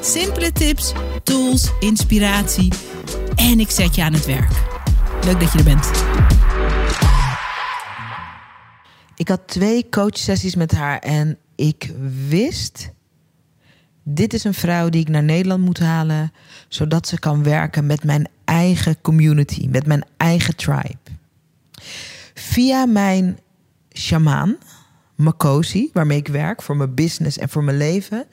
Simpele tips, tools, inspiratie en ik zet je aan het werk. Leuk dat je er bent. Ik had twee coachsessies met haar en ik wist. Dit is een vrouw die ik naar Nederland moet halen, zodat ze kan werken met mijn eigen community, met mijn eigen tribe. Via mijn shamaan, Makosi, waarmee ik werk voor mijn business en voor mijn leven,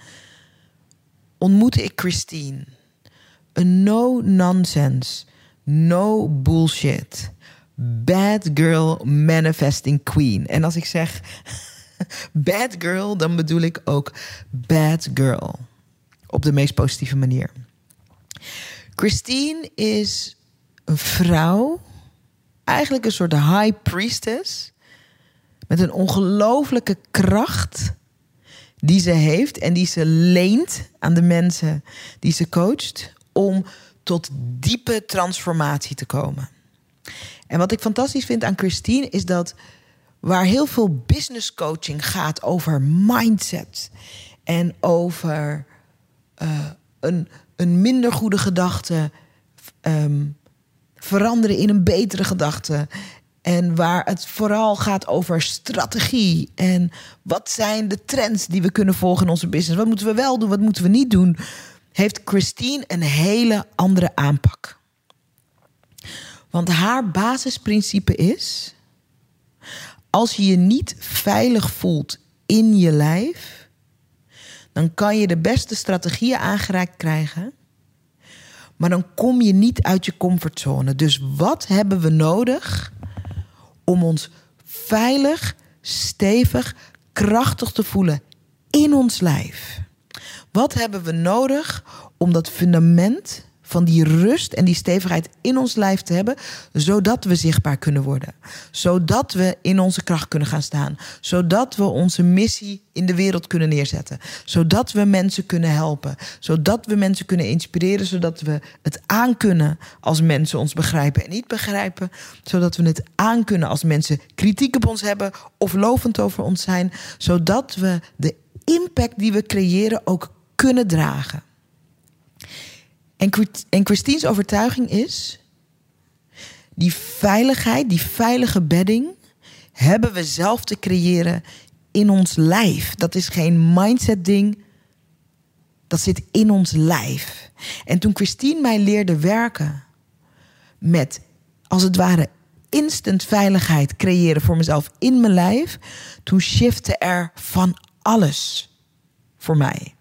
ontmoette ik Christine. Een no-nonsense, no bullshit, bad girl manifesting queen. En als ik zeg bad girl, dan bedoel ik ook bad girl. Op de meest positieve manier. Christine is een vrouw, eigenlijk een soort high priestess, met een ongelofelijke kracht die ze heeft en die ze leent aan de mensen die ze coacht om tot diepe transformatie te komen. En wat ik fantastisch vind aan Christine is dat waar heel veel business coaching gaat over mindset en over uh, een, een minder goede gedachte um, veranderen in een betere gedachte. En waar het vooral gaat over strategie. En wat zijn de trends die we kunnen volgen in onze business? Wat moeten we wel doen? Wat moeten we niet doen? Heeft Christine een hele andere aanpak. Want haar basisprincipe is: als je je niet veilig voelt in je lijf, dan kan je de beste strategieën aangereikt krijgen. Maar dan kom je niet uit je comfortzone. Dus wat hebben we nodig om ons veilig, stevig, krachtig te voelen in ons lijf? Wat hebben we nodig om dat fundament van die rust en die stevigheid in ons lijf te hebben, zodat we zichtbaar kunnen worden. Zodat we in onze kracht kunnen gaan staan. Zodat we onze missie in de wereld kunnen neerzetten. Zodat we mensen kunnen helpen. Zodat we mensen kunnen inspireren. Zodat we het aankunnen als mensen ons begrijpen en niet begrijpen. Zodat we het aankunnen als mensen kritiek op ons hebben of lovend over ons zijn. Zodat we de impact die we creëren ook kunnen dragen. En, en Christine's overtuiging is: die veiligheid, die veilige bedding, hebben we zelf te creëren in ons lijf. Dat is geen mindset-ding. Dat zit in ons lijf. En toen Christine mij leerde werken met, als het ware, instant veiligheid creëren voor mezelf in mijn lijf, toen shifte er van alles voor mij.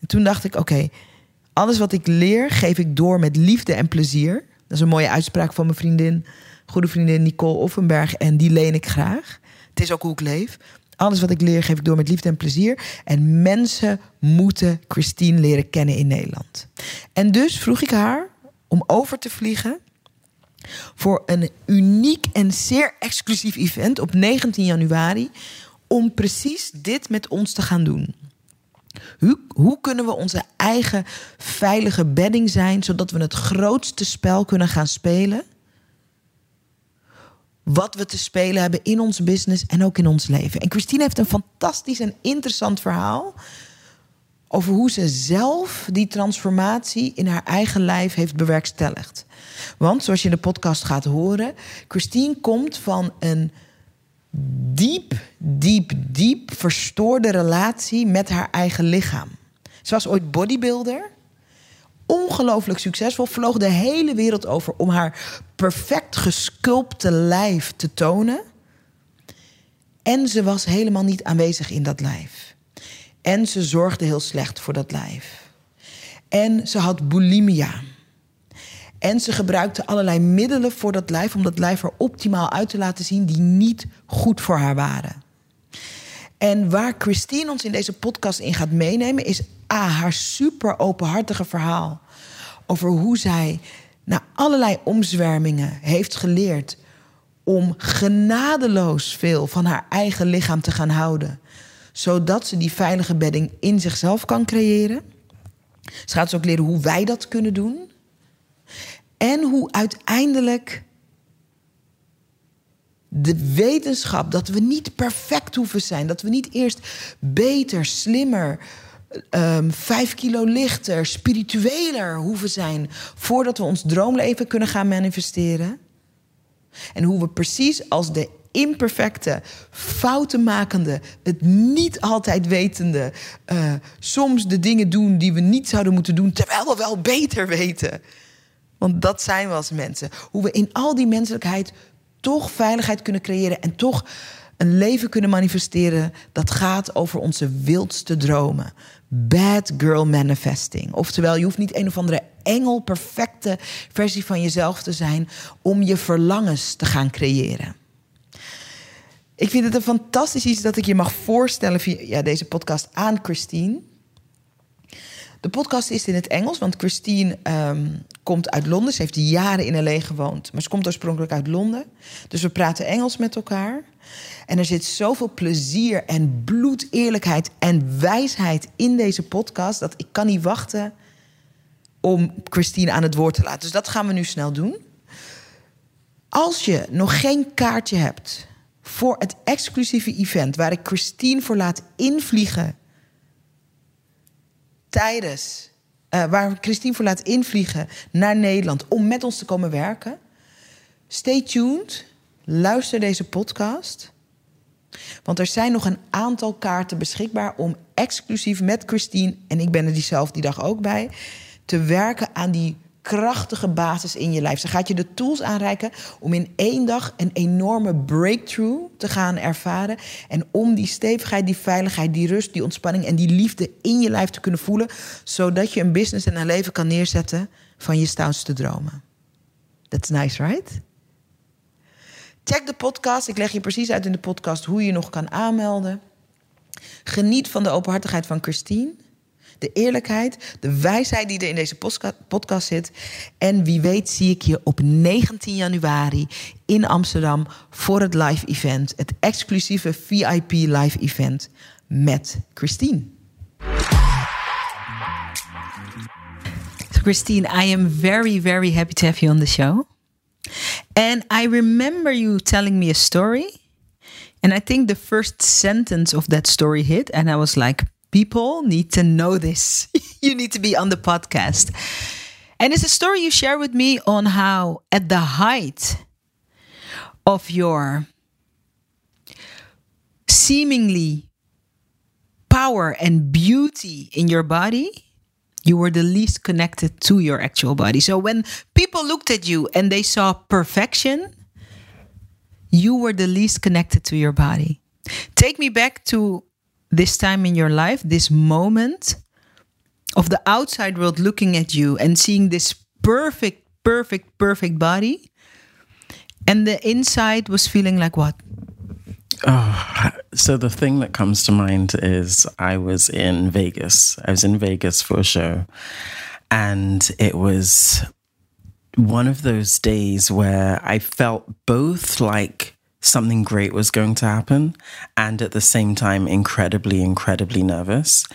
En toen dacht ik: oké, alles wat ik leer, geef ik door met liefde en plezier. Dat is een mooie uitspraak van mijn vriendin, goede vriendin Nicole Offenberg. En die leen ik graag. Het is ook hoe ik leef. Alles wat ik leer, geef ik door met liefde en plezier. En mensen moeten Christine leren kennen in Nederland. En dus vroeg ik haar om over te vliegen voor een uniek en zeer exclusief event op 19 januari. Om precies dit met ons te gaan doen. Hoe, hoe kunnen we onze eigen veilige bedding zijn, zodat we het grootste spel kunnen gaan spelen? Wat we te spelen hebben in ons business en ook in ons leven. En Christine heeft een fantastisch en interessant verhaal over hoe ze zelf die transformatie in haar eigen lijf heeft bewerkstelligd. Want zoals je in de podcast gaat horen, Christine komt van een diep, diep, diep verstoorde relatie met haar eigen lichaam. Ze was ooit bodybuilder. Ongelooflijk succesvol. Vloog de hele wereld over om haar perfect gesculpte lijf te tonen. En ze was helemaal niet aanwezig in dat lijf. En ze zorgde heel slecht voor dat lijf. En ze had bulimia. En ze gebruikte allerlei middelen voor dat lijf om dat lijf er optimaal uit te laten zien die niet goed voor haar waren. En waar Christine ons in deze podcast in gaat meenemen, is ah, haar super openhartige verhaal over hoe zij na allerlei omzwermingen heeft geleerd om genadeloos veel van haar eigen lichaam te gaan houden, zodat ze die veilige bedding in zichzelf kan creëren. Ze gaat dus ook leren hoe wij dat kunnen doen. En hoe uiteindelijk de wetenschap dat we niet perfect hoeven zijn. Dat we niet eerst beter, slimmer, um, vijf kilo lichter, spiritueler hoeven zijn. voordat we ons droomleven kunnen gaan manifesteren. En hoe we precies als de imperfecte, foutenmakende, het niet altijd wetende, uh, soms de dingen doen die we niet zouden moeten doen, terwijl we wel beter weten. Want dat zijn we als mensen. Hoe we in al die menselijkheid toch veiligheid kunnen creëren en toch een leven kunnen manifesteren dat gaat over onze wildste dromen. Bad girl manifesting. Oftewel, je hoeft niet een of andere engel perfecte versie van jezelf te zijn om je verlangens te gaan creëren. Ik vind het een fantastisch iets dat ik je mag voorstellen via deze podcast aan Christine. De podcast is in het Engels, want Christine ehm, komt uit Londen. Ze heeft jaren in L.A. gewoond, maar ze komt oorspronkelijk uit Londen. Dus we praten Engels met elkaar. En er zit zoveel plezier en bloed, eerlijkheid en wijsheid in deze podcast... dat ik kan niet wachten om Christine aan het woord te laten. Dus dat gaan we nu snel doen. Als je nog geen kaartje hebt voor het exclusieve event... waar ik Christine voor laat invliegen tijdens, uh, waar Christine voor laat invliegen naar Nederland om met ons te komen werken. Stay tuned, luister deze podcast. Want er zijn nog een aantal kaarten beschikbaar om exclusief met Christine, en ik ben er diezelfde dag ook bij, te werken aan die krachtige basis in je lijf. Ze gaat je de tools aanreiken om in één dag een enorme breakthrough te gaan ervaren. En om die stevigheid, die veiligheid, die rust, die ontspanning en die liefde in je lijf te kunnen voelen. Zodat je een business en een leven kan neerzetten van je stoutste dromen. That's nice, right? Check de podcast. Ik leg je precies uit in de podcast hoe je nog kan aanmelden. Geniet van de openhartigheid van Christine de eerlijkheid, de wijsheid die er in deze podcast zit. En wie weet zie ik je op 19 januari in Amsterdam voor het live event. Het exclusieve VIP live event met Christine. Christine, I am very, very happy to have you on the show. And I remember you telling me a story. And I think the first sentence of that story hit. And I was like, people need to know this. you need to be on the podcast. And it's a story you share with me on how, at the height of your seemingly power and beauty in your body, you were the least connected to your actual body. So when people looked at you and they saw perfection, you were the least connected to your body. Take me back to this time in your life, this moment of the outside world looking at you and seeing this perfect, perfect, perfect body. And the inside was feeling like what? Oh, so the thing that comes to mind is I was in Vegas. I was in Vegas for a show, and it was one of those days where I felt both like something great was going to happen and at the same time incredibly incredibly nervous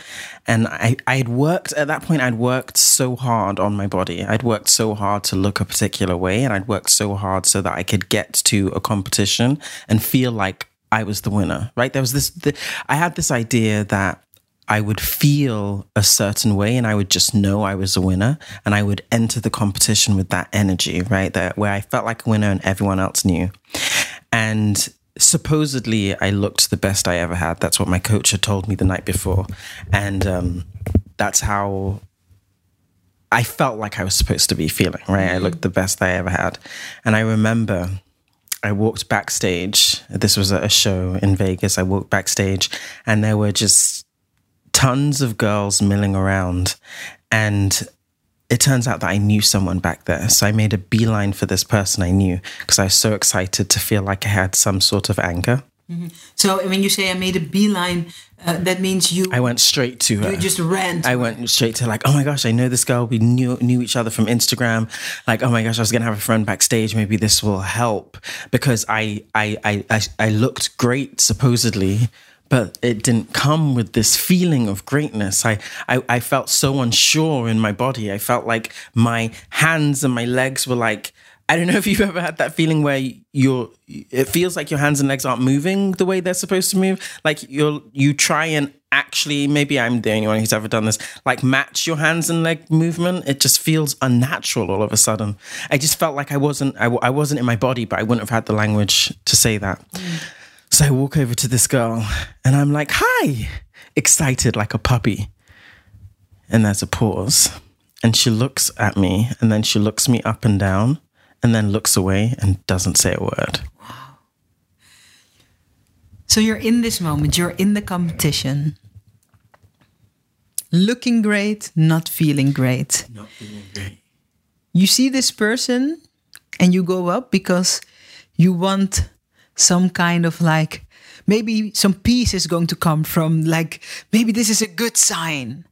and i i had worked at that point i'd worked so hard on my body i'd worked so hard to look a particular way and i'd worked so hard so that i could get to a competition and feel like i was the winner right there was this the, i had this idea that I would feel a certain way and I would just know I was a winner and I would enter the competition with that energy, right? That where I felt like a winner and everyone else knew. And supposedly I looked the best I ever had. That's what my coach had told me the night before. And um, that's how I felt like I was supposed to be feeling, right? Mm-hmm. I looked the best I ever had. And I remember I walked backstage. This was a show in Vegas. I walked backstage and there were just tons of girls milling around. And it turns out that I knew someone back there. So I made a beeline for this person I knew because I was so excited to feel like I had some sort of anchor. So when you say I made a beeline, uh, that means you I went straight to her. you just ran. I went straight to like, oh my gosh, I know this girl. We knew knew each other from Instagram. Like, oh my gosh, I was gonna have a friend backstage. Maybe this will help because I I I I, I looked great supposedly, but it didn't come with this feeling of greatness. I, I I felt so unsure in my body. I felt like my hands and my legs were like. I don't know if you've ever had that feeling where you're it feels like your hands and legs aren't moving the way they're supposed to move. Like you're you try and actually maybe I'm the only one who's ever done this, like match your hands and leg movement. It just feels unnatural all of a sudden. I just felt like I wasn't I, I wasn't in my body, but I wouldn't have had the language to say that. Mm. So I walk over to this girl and I'm like, "Hi." Excited like a puppy. And there's a pause. And she looks at me and then she looks me up and down and then looks away and doesn't say a word. Wow. So you're in this moment, you're in the competition. Looking great, not feeling great. Not feeling great. You see this person and you go up because you want some kind of like maybe some peace is going to come from like maybe this is a good sign.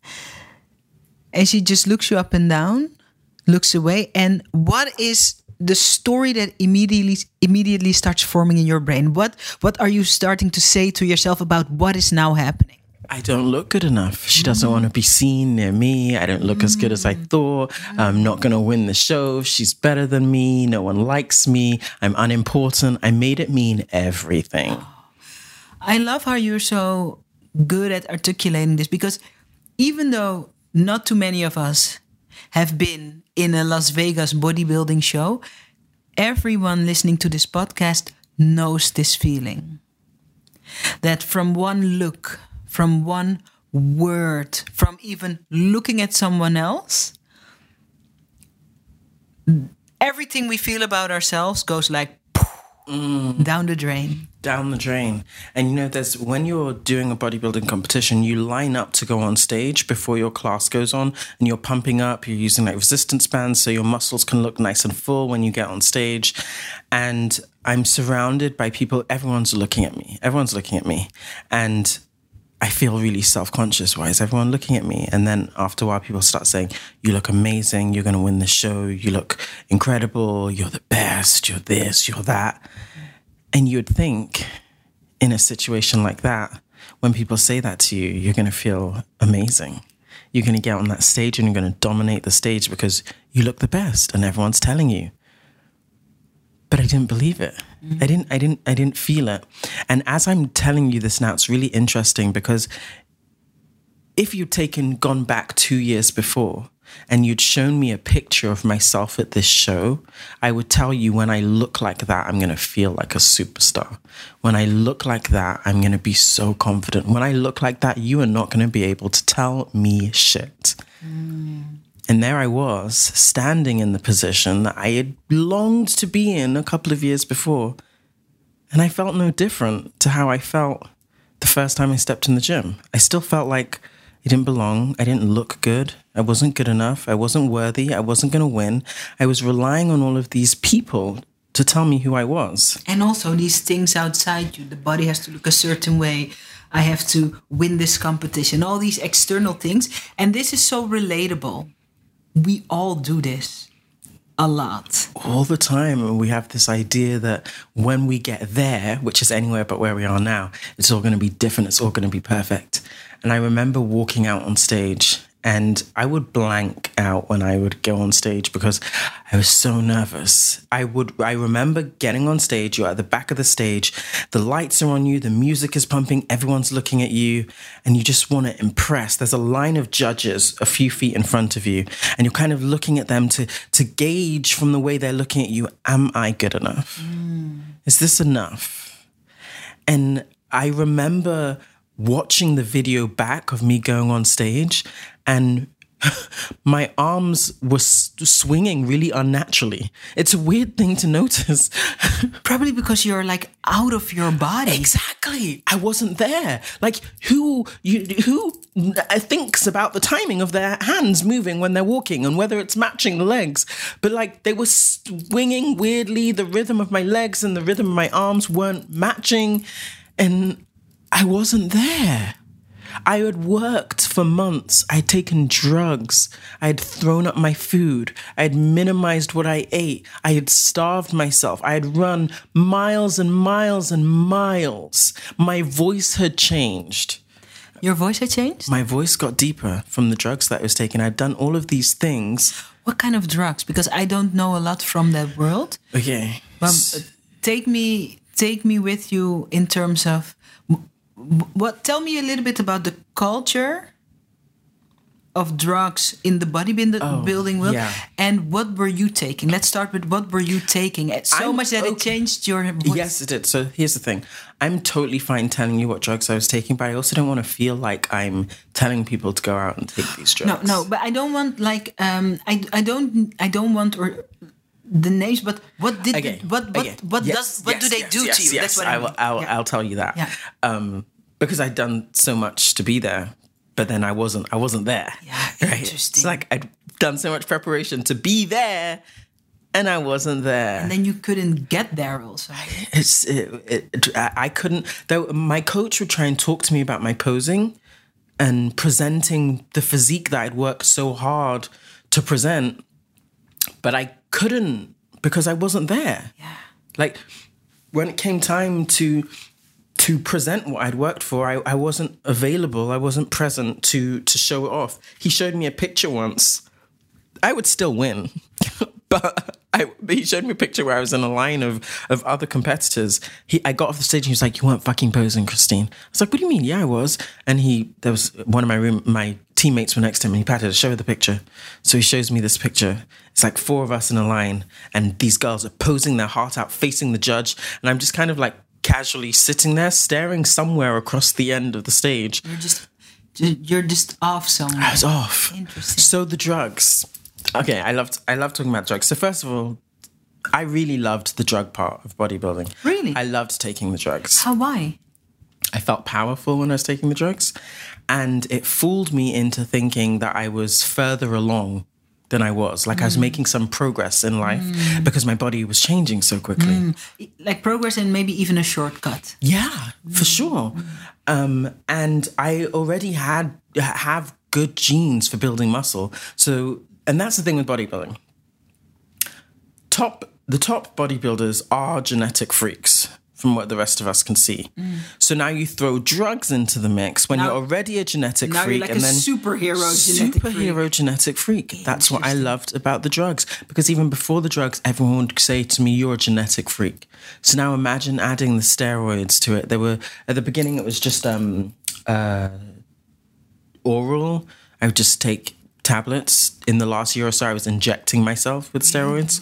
And she just looks you up and down, looks away and what is the story that immediately immediately starts forming in your brain? What what are you starting to say to yourself about what is now happening? I don't look good enough. She doesn't want to be seen near me. I don't look as good as I thought. I'm not going to win the show. She's better than me. No one likes me. I'm unimportant. I made it mean everything. I love how you're so good at articulating this because even though not too many of us have been in a Las Vegas bodybuilding show, everyone listening to this podcast knows this feeling. That from one look, from one word, from even looking at someone else, everything we feel about ourselves goes like mm. down the drain. Down the drain. And you know, there's when you're doing a bodybuilding competition, you line up to go on stage before your class goes on and you're pumping up, you're using like resistance bands so your muscles can look nice and full when you get on stage. And I'm surrounded by people, everyone's looking at me. Everyone's looking at me. And I feel really self conscious. Why is everyone looking at me? And then after a while, people start saying, You look amazing. You're going to win the show. You look incredible. You're the best. You're this. You're that. And you'd think in a situation like that, when people say that to you, you're going to feel amazing. You're going to get on that stage and you're going to dominate the stage because you look the best and everyone's telling you but I didn't believe it. I didn't I didn't I didn't feel it. And as I'm telling you this now, it's really interesting because if you'd taken gone back two years before and you'd shown me a picture of myself at this show, I would tell you when I look like that, I'm gonna feel like a superstar. When I look like that, I'm gonna be so confident. When I look like that, you are not gonna be able to tell me shit. Mm. And there I was, standing in the position that I had longed to be in a couple of years before. And I felt no different to how I felt the first time I stepped in the gym. I still felt like I didn't belong. I didn't look good. I wasn't good enough. I wasn't worthy. I wasn't going to win. I was relying on all of these people to tell me who I was. And also these things outside you. The body has to look a certain way. I have to win this competition. All these external things. And this is so relatable. We all do this a lot. all the time and we have this idea that when we get there which is anywhere but where we are now it's all going to be different it's all going to be perfect and i remember walking out on stage and i would blank out when i would go on stage because i was so nervous. I would i remember getting on stage you're at the back of the stage the lights are on you the music is pumping everyone's looking at you and you just want to impress. There's a line of judges a few feet in front of you and you're kind of looking at them to to gauge from the way they're looking at you am i good enough? Mm. Is this enough? And i remember watching the video back of me going on stage and my arms were swinging really unnaturally it's a weird thing to notice Probably because you're like out of your body. Exactly. I wasn't there. Like who you who thinks about the timing of their hands moving when they're walking and whether it's matching the legs. But like they were swinging weirdly. The rhythm of my legs and the rhythm of my arms weren't matching. and I wasn't there. I had worked for months. I'd taken drugs. I had thrown up my food. I had minimized what I ate. I had starved myself. I had run miles and miles and miles. My voice had changed. Your voice had changed? My voice got deeper from the drugs that I was taking. I'd done all of these things. What kind of drugs? Because I don't know a lot from that world. Okay. But uh, take me take me with you in terms of what tell me a little bit about the culture of drugs in the bodybuilding Oh, building world yeah. and what were you taking let's start with what were you taking so I'm much that it changed your voice. Yes, it did. So here's the thing. I'm totally fine telling you what drugs I was taking, but I also don't want to feel like I'm telling people to go out and take these drugs. no no but i don't want like um i i don't i don't want or the names but what did Okay. what what okay. what Yes, does what do they yes, do yes, to you Yes, that's what I i will. mean. I'll, Yeah. I'll tell you that. Yeah. Um, because I'd done so much to be there, but then I wasn't. I wasn't there. Yeah, It's interesting. like I'd done so much preparation to be there, and I wasn't there. and then you couldn't get there also it's it, it, I I couldn't though my coach would try and talk to me about my posing and presenting the physique that I'd worked so hard to present but I couldn't because I wasn't there yeah like when it came time to to present what I'd worked for I, I wasn't available I wasn't present to to show it off he showed me a picture once I would still win. but I, he showed me a picture where I was in a line of, of other competitors. He, I got off the stage and he was like, "You weren't fucking posing, Christine." I was like, "What do you mean?" Yeah, I was. And he, there was one of my room, my teammates were next to him, and he patted, "Show her the picture." So he shows me this picture. It's like four of us in a line, and these girls are posing their heart out, facing the judge, and I'm just kind of like casually sitting there, staring somewhere across the end of the stage. you're just you're just off somewhere I was off. Interesting. So the drugs. Okay, I loved I love talking about drugs. So first of all, I really loved the drug part of bodybuilding. Really? I loved taking the drugs. how why I felt powerful when I was taking the drugs, and it fooled me into thinking that I was further along than I was. Like I was mm. making some progress in life mm. because my body was changing so quickly. Mm. like progress and maybe even a shortcut Yeah, for sure. Um, and I already had have good genes for building muscle. So, and that's the thing with bodybuilding. Top the top bodybuilders are genetic freaks from what the rest of us can see. So now you throw drugs into the mix when Now- you're already a genetic freak you're like and a then superhero genetic freak. superhero genetic freak. That's what I loved about the drugs because even before the drugs, everyone would say to me, "You're a genetic freak." So now imagine adding the steroids to it. They were at the beginning. It was just um, uh, oral. I would just take tablets. In the last year or so, I was injecting myself with steroids.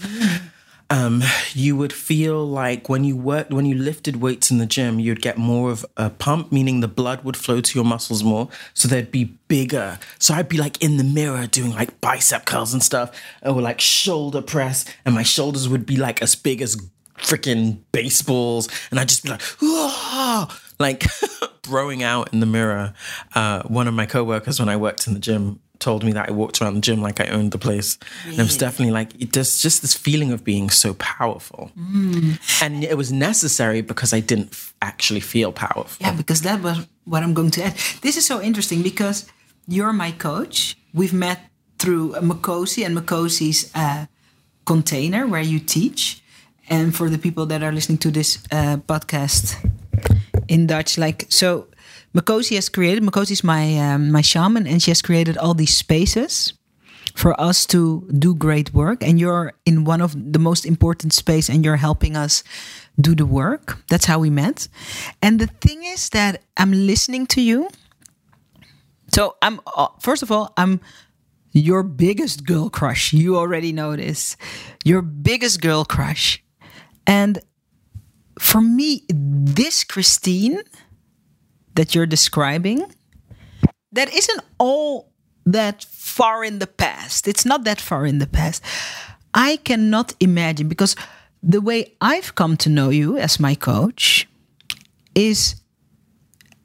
Um, you would feel like when you worked, when you lifted weights in the gym, you'd get more of a pump, meaning the blood would flow to your muscles more, so they'd be bigger. So I'd be like in the mirror doing like bicep curls and stuff, or like shoulder press, and my shoulders would be like as big as freaking baseballs, and I'd just be like, "Whoa!" like throwing out in the mirror. Uh, one of my coworkers, when I worked in the gym, told me that I walked around the gym like I owned the place. And it was definitely like, it, there's just this feeling of being so powerful. And it was necessary because I didn't f- actually feel powerful. Yeah, because that was what I'm going to add. This is so interesting because you're my coach. We've met through Makosi and Makosi's uh, container where you teach. And for the people that are listening to this uh, podcast in Dutch, like so, Makosi has created. Makosi is my um, my shaman, and she has created all these spaces for us to do great work. And you're in one of the most important space and you're helping us do the work. That's how we met. And the thing is that i'm listening to you. So i'm uh, first of all i'm your biggest girl crush. You already know this. Your biggest girl crush. And for me this christine that you're describing that isn't all that far in the past. It's not that far in the past. I cannot imagine because the way I've come to know you as my coach is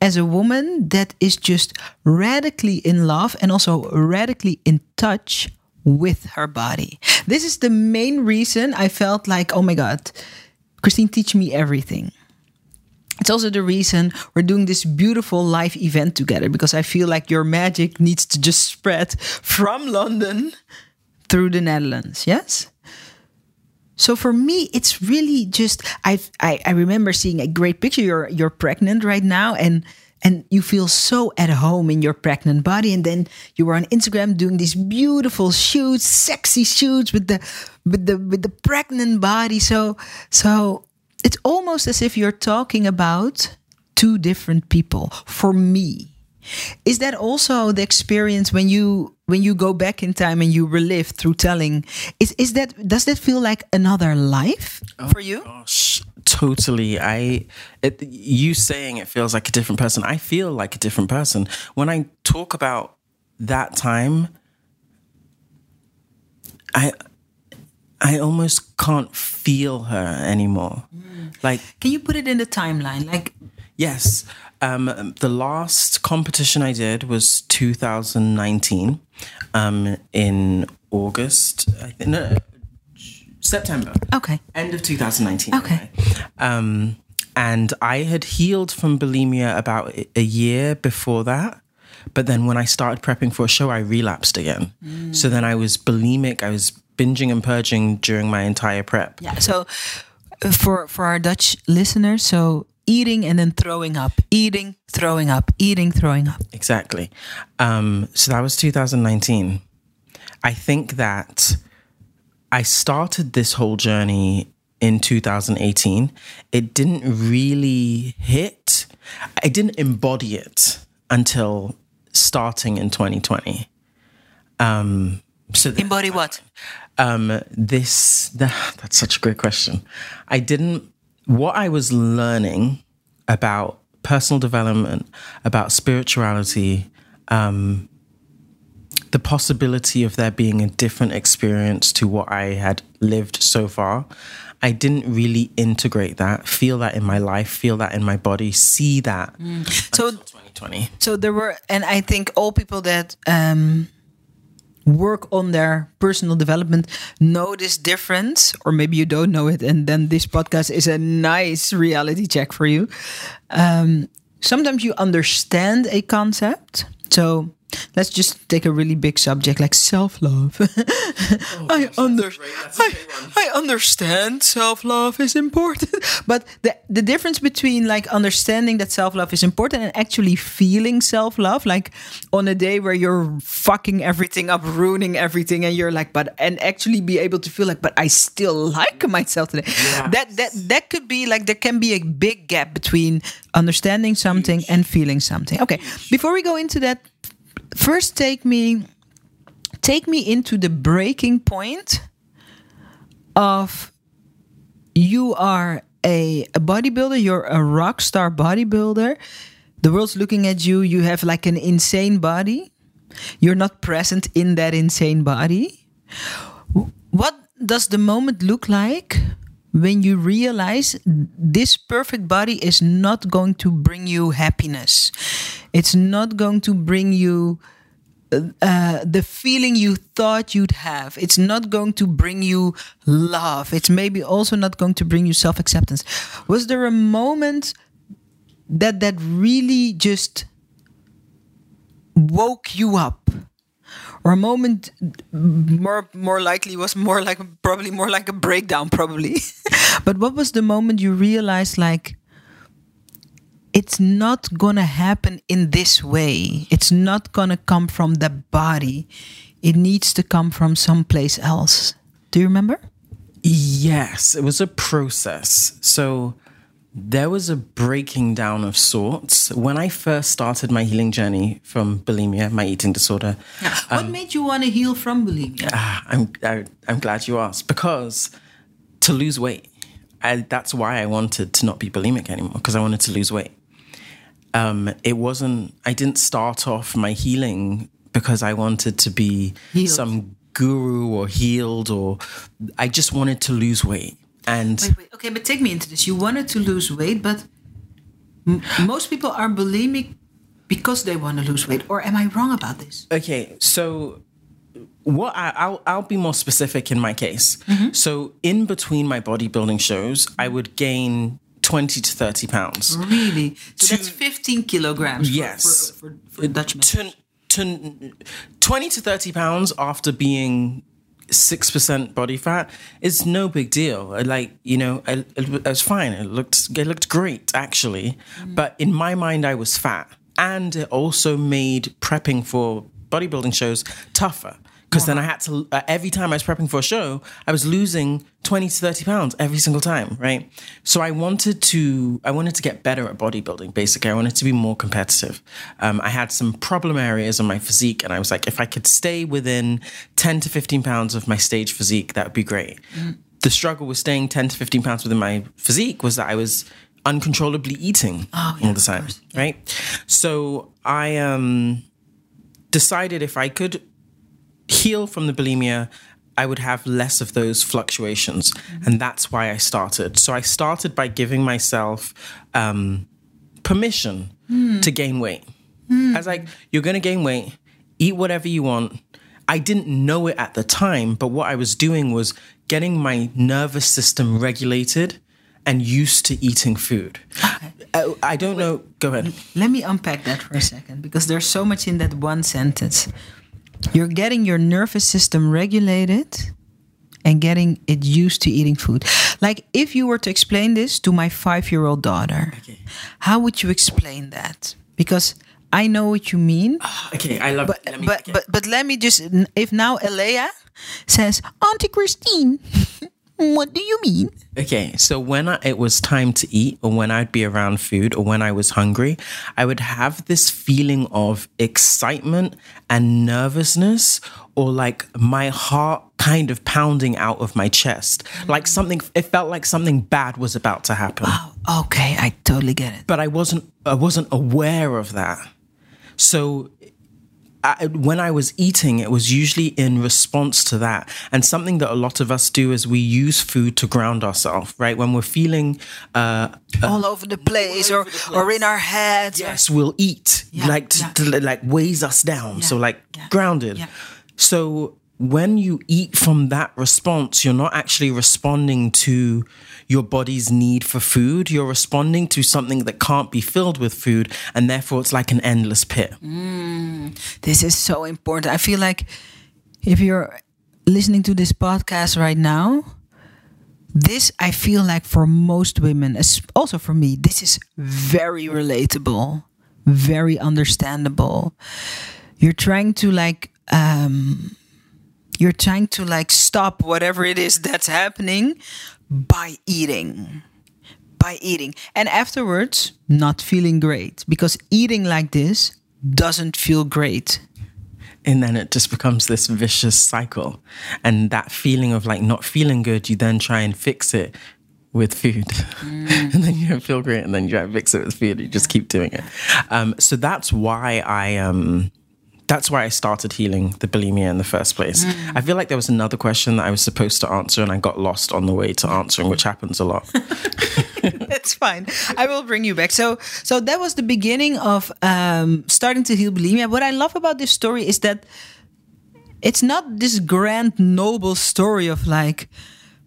as a woman that is just radically in love and also radically in touch with her body. This is the main reason I felt like, oh my God, Christine, teach me everything. It's also the reason we're doing this beautiful live event together because I feel like your magic needs to just spread from London through the Netherlands. Yes. So for me, it's really just I I I remember seeing a great picture. You're you're pregnant right now, and and you feel so at home in your pregnant body. And then you were on Instagram doing these beautiful shoots, sexy shoots with the with the with the pregnant body. So so it's almost as if you're talking about two different people. For me is that also the experience when you when you go back in time and you relive through telling? Is is that does that feel like another life oh for you? gosh totally. I it, you saying it feels like a different person i feel like a different person. When i talk about that time i i almost can't feel her anymore. Mm. Like can you put it in the timeline like yes um, the last competition I did was 2019 um, in August. I think, no, September. Okay. End of 2019. Okay. Um, and I had healed from bulimia about a year before that. But then when I started prepping for a show, I relapsed again. Mm. So then I was bulimic. I was binging and purging during my entire prep. Yeah. So for for our Dutch listeners, so eating and then throwing up, eating, throwing up, eating, throwing up. Exactly. Um, so that was 2019. I think that I started this whole journey in 2018. It didn't really hit, I didn't embody it until starting in 2020. Um, so embody what? Um, this that's such a great question. I didn't what I was learning about personal development, about spirituality, um, the possibility of there being a different experience to what I had lived so far. I didn't really integrate that, feel that in my life, feel that in my body, see that. Mm. So 2020. So there were, and I think all people that um, work on their personal development know this difference or maybe you don't know it and then this podcast is a nice reality check for you. Um, sometimes you understand a concept. So let's just take a really big subject like self-love oh, I, under, I, I understand self-love is important but the, the difference between like understanding that self-love is important and actually feeling self-love like on a day where you're fucking everything up ruining everything and you're like but and actually be able to feel like but I still like myself today yes. that that that could be like there can be a big gap between understanding something Huge. and feeling something okay before we go into that first take me take me into the breaking point of you are a, a bodybuilder you're a rock star bodybuilder. The world's looking at you you have like an insane body. You're not present in that insane body. What does the moment look like when you realize this perfect body is not going to bring you happiness it's not going to bring you uh, the feeling you thought you'd have. It's not going to bring you love. It's maybe also not going to bring you self acceptance. Was there a moment that that really just woke you up? Or a moment more more likely was more like probably more like a breakdown probably. but what was the moment you realized like it's not to happen in this way. It's not to come from the body. It needs to come from someplace else. Do you remember? Yes, it was a process. So there was a breaking down of sorts when I first started my healing journey from bulimia, my eating disorder. Yeah. What um, made you want to heal from bulimia? Uh, I'm I, I'm glad you asked because to lose weight. I, that's why I wanted to not be bulimic anymore because I wanted to lose weight um, it wasn't, I didn't start off my healing because I wanted to be healed. some guru or healed or I just wanted to lose weight. And wait, wait. okay, but take me into this. You wanted to lose weight, but m- most people are bulimic because they want to lose weight. Or am I wrong about this? Okay, so what I, will I'll be more specific in my case. Mm-hmm. So in between my bodybuilding shows, I would gain 20 to 30 pounds. Really? So To- that's 15 kilograms. for- Yes. For, for, for Dutchmen. To, to 20 to 30 pounds after being 6% body fat is no big deal. Like, you know, it, it was fine. It looked, it looked great, actually. Mm. But in my mind, I was fat. And it also made prepping for bodybuilding shows tougher. Because then I had to, uh, every time I was prepping for a show, I was losing 20 to 30 pounds every single time, right? So I wanted to, I wanted to get better at bodybuilding, basically. I wanted to be more competitive. Um, I had some problem areas on my physique, and I was like, if I could stay within 10 to 15 pounds of my stage physique, that would be great. The struggle with staying 10 to 15 pounds within my physique was that I was uncontrollably eating Oh, yeah, all the time. Yeah. right? So I um, decided if I could heal from the bulimia, I would have less of those fluctuations. Mm-hmm. And that's why I started. So I started by giving myself um, permission hmm. to gain weight. Hmm. I was like, you're going to gain weight, eat whatever you want. I didn't know it at the time, but what I was doing was getting my nervous system regulated and used to eating food. I, uh, I don't know. Go ahead. Let me unpack that for a second because there's so much in that one sentence. You're getting your nervous system regulated and getting it used to eating food. Like if you were to explain this to my five year old daughter, how would you explain that? Because I know what you mean. Ah, okay, I love. But let me- but, okay. but but let me just if now Elea says, Auntie Christine, what do you mean? Okay, so when I, it was time to eat, or when I'd be around food, or when I was hungry, I would have this feeling of excitement and nervousness, or like my heart kind of pounding out of my chest. Like something, it felt like something bad was about to happen. Oh, okay, I totally get it. But I wasn't, I wasn't aware of that. So I, when I was eating, it was usually in response to that. And something that a lot of us do is we use food to ground ourselves, right? When we're feeling, uh, All over the place, or or in our heads. yes, we'll eat, Yeah, like to, yeah. to, like weighs us down. So like yeah, grounded. yeah. So when you eat from that response, you're not actually responding to your body's need for food. You're responding to something that can't be filled with food, and therefore it's like an endless pit. This is so important. I feel like if you're listening to this podcast right now, this I feel like for most women, also for me, this is very relatable, very understandable. You're trying to like um you're trying to like stop whatever it is that's happening by eating. By eating. And afterwards, not feeling great because eating like this doesn't feel great. and then it just becomes this vicious cycle and that feeling of like not feeling good you then try and fix it with food and then you don't feel great and then you try and fix it with food you just keep doing it um, so that's why i um, that's why I started healing the bulimia in the first place. I feel like there was another question that I was supposed to answer and I got lost on the way to answering, which happens a lot. That's fine. I will bring you back. So, so that was the beginning of um, starting to heal bulimia. What I love about this story is that it's not this grand, noble story of like,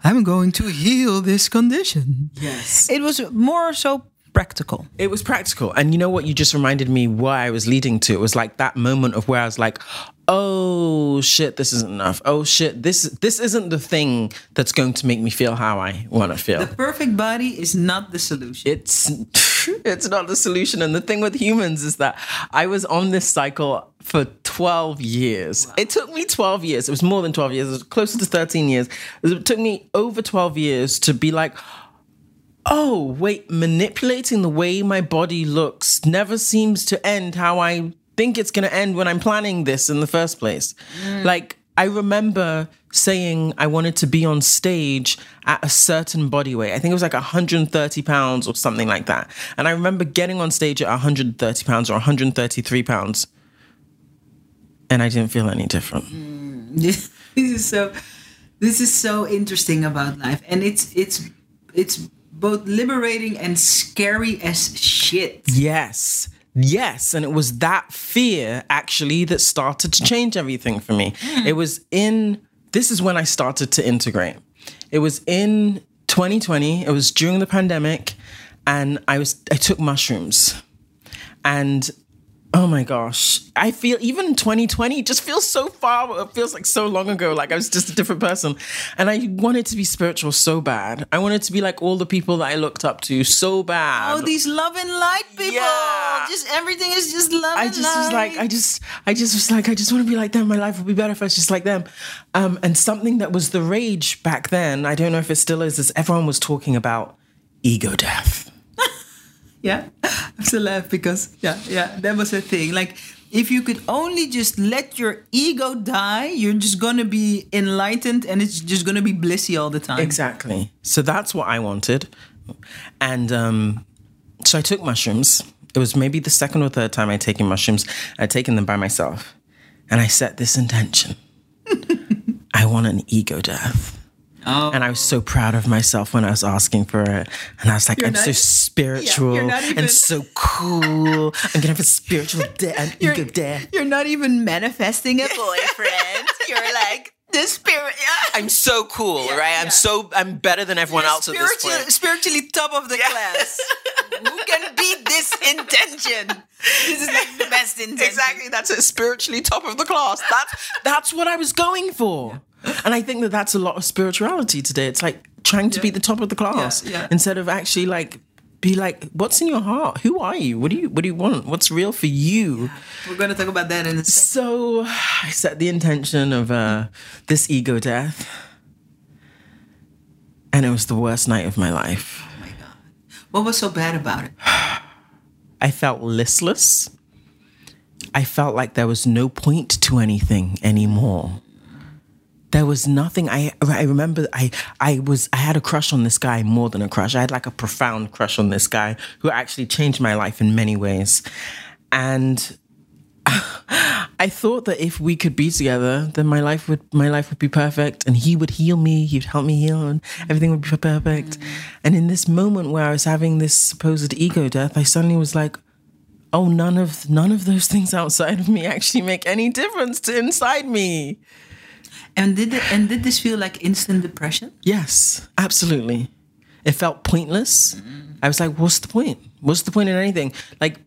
I'm going to heal this condition. Yes. It was more so practical. It was practical. And you know what? You just reminded me why I was leading to. It was like that moment of where I was like, oh shit, this isn't enough. Oh shit, this this isn't the thing that's going to make me feel how I want to feel. The perfect body is not the solution. it's it's not the solution. And the thing with humans is that I was on this cycle for 12 years. It took me 12 years. It was more than 12 years. It was closer to 13 years. It took me over 12 years to be like, oh, wait, manipulating the way my body looks never seems to end how I think it's going to end when I'm planning this in the first place. Mm. Like, I remember saying I wanted to be on stage at a certain body weight. I think it was like 130 pounds or something like that. And I remember getting on stage at 130 pounds or 133 pounds. And I didn't feel any different. this mm. is so this is so interesting about life and it's it's it's both liberating and scary as shit Yes. Yes. And it was that fear actually that started to change everything for me. Hmm. It was in, this is when I started to integrate. It was in 2020, it was during the pandemic. and I was I took mushrooms, and oh my gosh, I feel even 2020 just feels so far. It feels like so long ago. Like I was just a different person, and I wanted to be spiritual so bad. I wanted to be like all the people that I looked up to so bad. Oh, these love and light people. Yeah. Just everything is just love I and just light. was like, I just, I just was like, I just want to be like them. My life would be better if I was just like them. Um, and something that was the rage back then, I don't know if it still is, is everyone was talking about ego death. Yeah, I still laugh because yeah, yeah, that was a thing. Like if you could only just let your ego die, you're just gonna be enlightened and it's just gonna be blissy all the time. Exactly. So that's what I wanted. And um, so I took mushrooms. It was maybe the second or third time I'd taken mushrooms. I'd taken them by myself. And I set this intention I want an ego death. Oh. And I was so proud of myself when I was asking for it. And I was like, You're I'm not- so spiritual Yeah, even- and so cool. I'm going to have a spiritual death, an You're- ego death. You're not even manifesting a boyfriend. you're like the spirit. Yeah. I'm so cool, Yeah, right? yeah. I'm so, I'm better than everyone else at this point. spiritually top of the class. Who can beat this intention? This is like the best intention. Exactly, that's it. Spiritually top of the class. That's that's what I was going for. And I think that that's a lot of spirituality today. It's like trying to be the top of the class Yeah, yeah. instead of actually like be like, what's in your heart? Who are you? What do you what do you want? What's real for you? We're gonna talk about that in a second. So I set the intention of uh, this ego death, and it was the worst night of my life. Oh my god! What was so bad about it? I felt listless. I felt like there was no point to anything anymore. There was nothing. I I remember I I was I had a crush on this guy more than a crush. I had like a profound crush on this guy who actually changed my life in many ways. And I thought that if we could be together, then my life would my life would be perfect, and he would heal me. He'd help me heal, and everything would be perfect. Mm. And in this moment where I was having this supposed ego death, I suddenly was like, "Oh, none of none of those things outside of me actually make any difference to inside me." And did it, and did this feel like instant depression? Yes, absolutely. It felt pointless. Mm-hmm. I was like, what's the point? What's the point in anything? Like,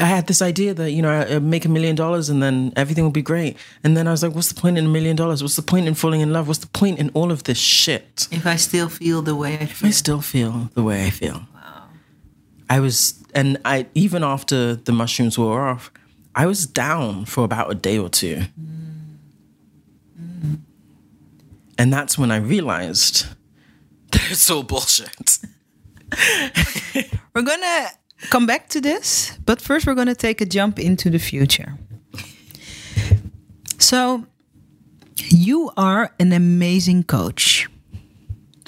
I had this idea that, you know, I- I'd make a million dollars and then everything would be great. And then I was like, what's the point in a million dollars? What's the point in falling in love? What's the point in all of this shit? If I still feel the way I feel, I still feel the way I feel. Wow. I was, and I, even after the mushrooms wore off, I was down for about a day or two. Mm. And that's when I realized they're so bullshit. We're gonna come back to this, but first we're gonna take a jump into the future. So, you are an amazing coach,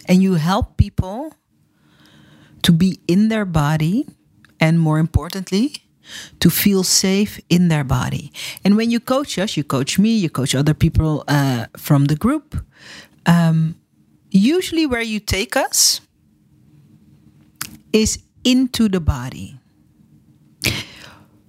and you help people to be in their body, and more importantly, to feel safe in their body. And when you coach us, you coach me, you coach other people uh, from the group. Um, usually, where you take us is into the body.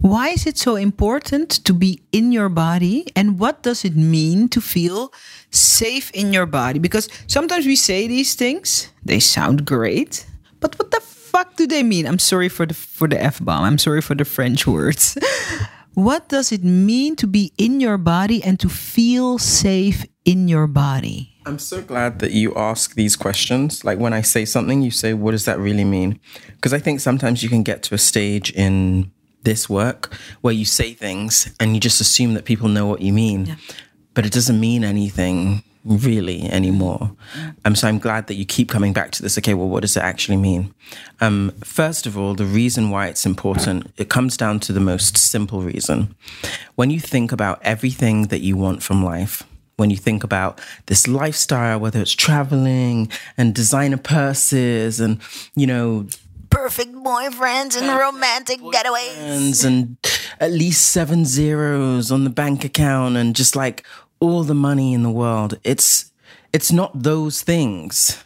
Why is it so important to be in your body? And what does it mean to feel safe in your body? Because sometimes we say these things, they sound great, but what the fuck do they mean? I'm sorry for the for the F bomb. I'm sorry for the French words. what does it mean to be in your body and to feel safe in your body? I'm so glad that you ask these questions. Like when I say something, you say, what does that really mean? Because I think sometimes you can get to a stage in this work where you say things and you just assume that people know what you mean, but it doesn't mean anything really anymore. Um, so I'm glad that you keep coming back to this. Okay, well, what does it actually mean? Um, first of all, the reason why it's important, it comes down to the most simple reason. When you think about everything that you want from life, when you think about this lifestyle, whether it's traveling and designer purses and, you know, Perfect boyfriends and romantic getaways. and at least seven zeros on the bank account and just like all the money in the world. It's it's not those things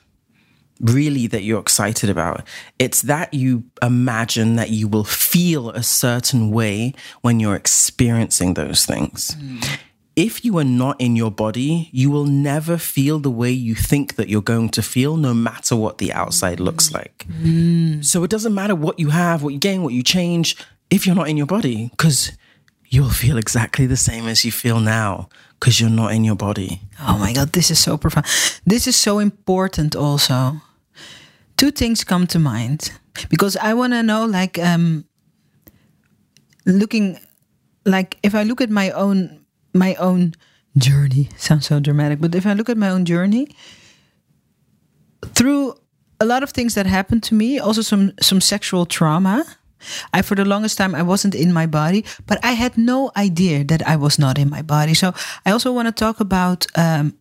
really that you're excited about. It's that you imagine that you will feel a certain way when you're experiencing those things. Hmm. if you are not in your body, you will never feel the way you think that you're going to feel, no matter what the outside looks hmm. like. Hmm. So it doesn't matter what you have, what you gain, what you change, if you're not in your body, because you'll feel exactly the same as you feel now, because you're not in your body. Oh my God, this is so profound. This is so important also. Two things come to mind because I want to know, like, um, looking, like, if I look at my own, my own journey, sounds so dramatic, but if I look at my own journey through a lot of things that happened to me, also some some sexual trauma. I for the longest time I wasn't in my body, but I had no idea that I was not in my body. So I also want to talk about um,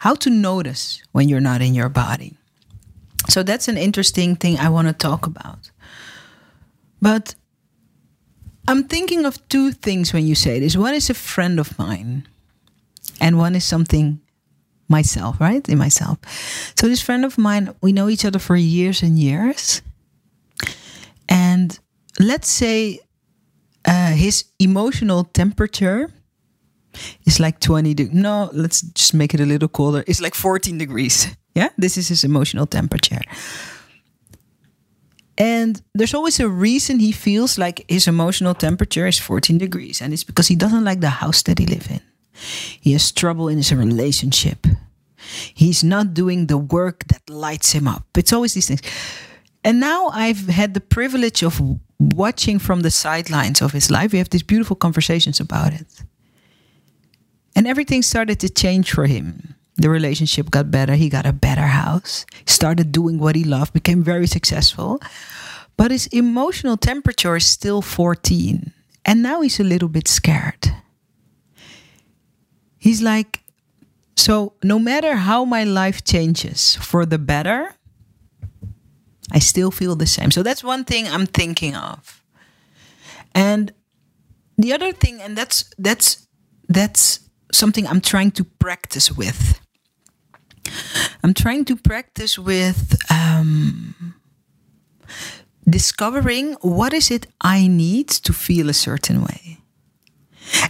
how to notice when you're not in your body. So that's an interesting thing I want to talk about. But I'm thinking of two things when you say this. One is a friend of mine, and one is something myself, right? In myself. So this friend of mine, we know each other for years and years. And let's say uh, his emotional temperature is like 20 degrees. No, let's just make it a little colder. It's like 14 degrees. Yeah, this is his emotional temperature. And there's always a reason he feels like his emotional temperature is 14 degrees. And it's because he doesn't like the house that he lives in. He has trouble in his relationship. He's not doing the work that lights him up. It's always these things. And now I've had the privilege of watching from the sidelines of his life. We have these beautiful conversations about it. And everything started to change for him. The relationship got better. He got a better house, started doing what he loved, became very successful. But his emotional temperature is still 14. And now he's a little bit scared. He's like, so no matter how my life changes for the better, I still feel the same. So that's one thing I'm thinking of. And the other thing, and that's that's that's something I'm trying to practice with. I'm trying to practice with um, discovering what is it I need to feel a certain way.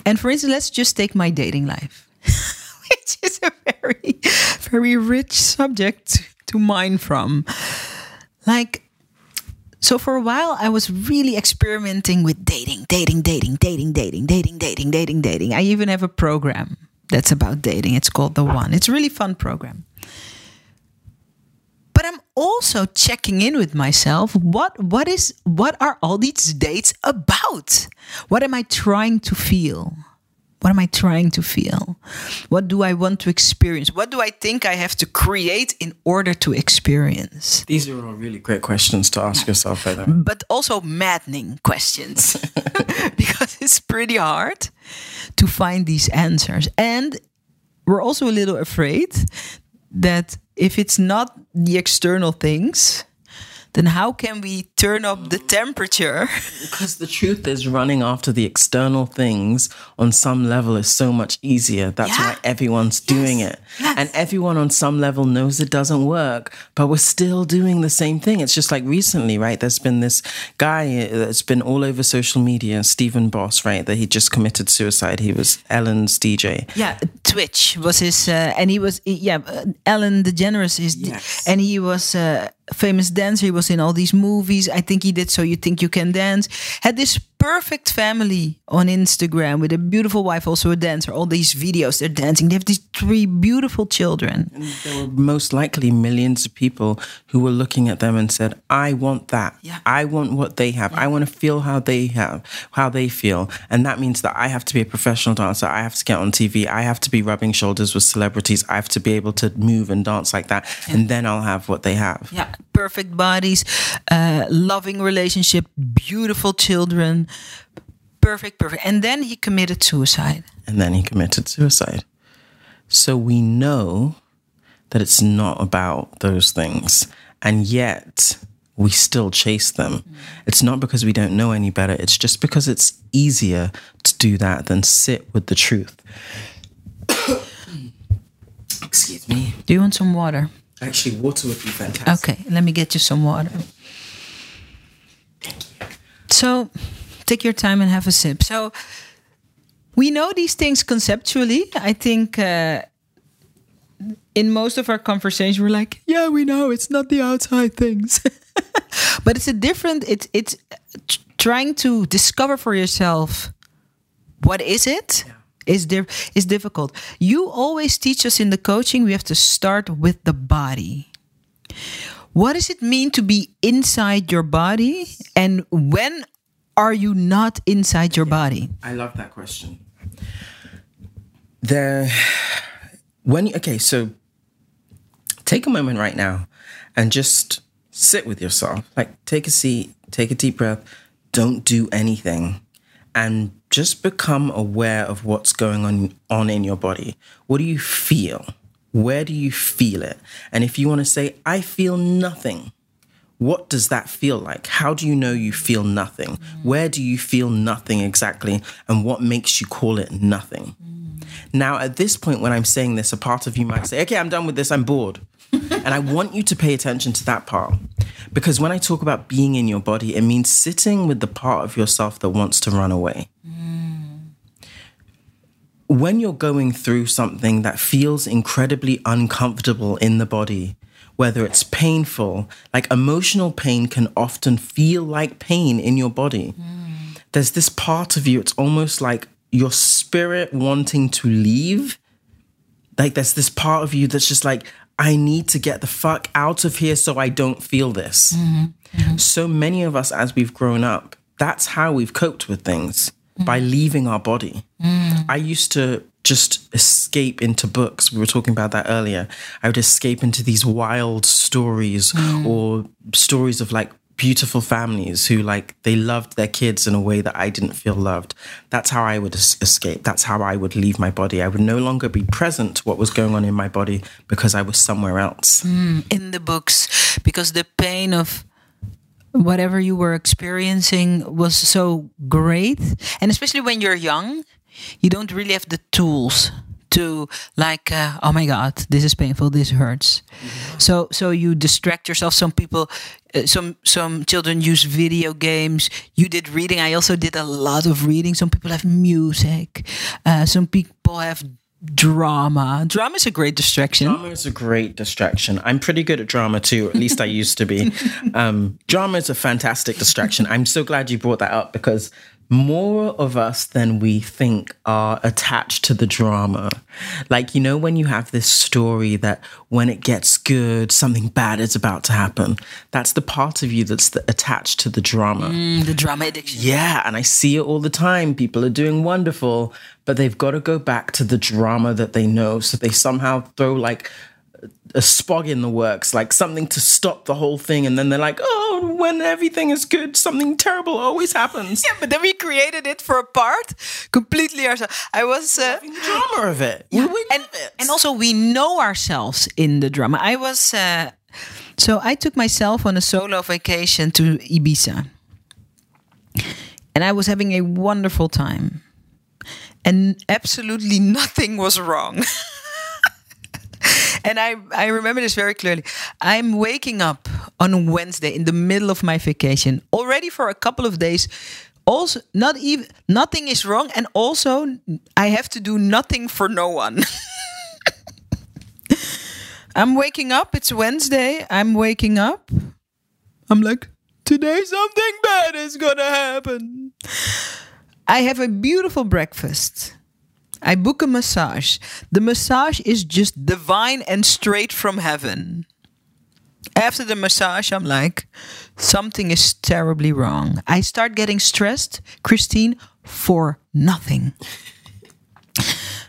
And for instance, let's just take my dating life, which is a very, very rich subject to mine from. Like, so for a while, I was really experimenting with dating, dating, dating, dating, dating, dating, dating, dating, dating. I even have a program that's about dating. It's called The One. It's a really fun program. But I'm also checking in with myself. What what is what are all these dates about? What am I trying to feel? What am I trying to feel? What do I want to experience? What do I think I have to create in order to experience? These are all really great questions to ask yourself. But also maddening questions because it's pretty hard to find these answers. And we're also a little afraid that if it's not the external things, then how can we turn up the temperature? Because the truth is, running after the external things on some level is so much easier. That's Yeah. why everyone's doing it. Yes. And everyone on some level knows it doesn't work, but we're still doing the same thing. It's just like recently, right? There's been this guy that's been all over social media, Stephen Boss, right? That he just committed suicide. He was Ellen's DJ. Yeah, Twitch was his, uh, and he was yeah, uh, Ellen DeGeneres is, Yes. and he was a famous dancer. He was in all these movies. I think he did. So you think you can dance? Had this perfect family on Instagram with a beautiful wife, also a dancer. All these videos, they're dancing. They have these three beautiful children. There were most likely millions of people who were looking at them and said, I want that. Yeah. I want what they have. I want to feel how they have, how they feel. And that means that I have to be a professional dancer. I have to get on TV. I have to be rubbing shoulders with celebrities. I have to be able to move and dance like that. And then I'll have what they have. Yeah, perfect bodies, uh, loving relationship, beautiful children, perfect, perfect. And then he committed suicide. And then he committed suicide. So we know that it's not about those things. And yet we still chase them. It's not because we don't know any better, it's just because it's easier to do that than sit with the truth. Excuse me. Do you want some water? Actually, water would be fantastic. Okay, let me get you some water. Thank you. So, take your time and have a sip. So, we know these things conceptually. I think uh, in most of our conversations, we're like, yeah, we know it's not the outside things. but it's a different, it's, it's trying to discover for yourself what is it yeah. is, di- is difficult. You always teach us in the coaching, we have to start with the body. What does it mean to be inside your body? And when are you not inside your body? I love that question. There, when okay, so take a moment right now and just sit with yourself. Like, take a seat, take a deep breath, don't do anything, and just become aware of what's going on on in your body. What do you feel? Where do you feel it? And if you want to say, I feel nothing, what does that feel like? How do you know you feel nothing? Where do you feel nothing exactly? And what makes you call it nothing? Now, at this point, when I'm saying this, a part of you might say, okay, I'm done with this, I'm bored. and I want you to pay attention to that part. Because when I talk about being in your body, it means sitting with the part of yourself that wants to run away. Mm. When you're going through something that feels incredibly uncomfortable in the body, whether it's painful, like emotional pain can often feel like pain in your body. Mm. There's this part of you, it's almost like your spirit wanting to leave. Like there's this part of you that's just like, I need to get the fuck out of here so I don't feel this. Mm-hmm. Mm-hmm. So many of us, as we've grown up, that's how we've coped with things mm-hmm. by leaving our body. Mm. I used to just escape into books. We were talking about that earlier. I would escape into these wild stories mm. or stories of like beautiful families who like they loved their kids in a way that I didn't feel loved. That's how I would es- escape. That's how I would leave my body. I would no longer be present to what was going on in my body because I was somewhere else. Mm, in the books because the pain of whatever you were experiencing was so great and especially when you're young you don't really have the tools to like uh, oh my god this is painful this hurts. Mm-hmm. so so you distract yourself. Some people uh, some some children use video games. You did reading. I also did a lot of reading. Some people have music. Uh, some people have drama. Drama is a great distraction. Drama is a great distraction. I'm pretty good at drama too. At least i used to be. Um, drama is a fantastic distraction. I'm so glad you brought that up because more of us than we think are attached to the drama. Like, you know, when you have this story that when it gets good, something bad is about to happen. That's the part of you that's the, attached to the drama. Mm, the drama addiction. Yeah. And I see it all the time. People are doing wonderful, but they've got to go back to the drama that they know. So they somehow throw like a spog in the works, like something to stop the whole thing, and then they're like, "Oh, when everything is good, something terrible always happens." Yeah, but then we created it for a part completely ourselves. I was uh, drama of it. Yeah. and, it. and also we know ourselves in the drama. I was uh, so I took myself on a solo vacation to Ibiza, and I was having a wonderful time, and absolutely nothing was wrong. and I, I remember this very clearly. I'm waking up on Wednesday in the middle of my vacation, already for a couple of days. Also, not even nothing is wrong, and also I have to do nothing for no one. I'm waking up. It's Wednesday. I'm waking up. I'm like, today something bad is gonna happen. I have a beautiful breakfast. I book a massage. The massage is just divine and straight from heaven. After the massage, I'm like, something is terribly wrong. I start getting stressed, Christine, for nothing.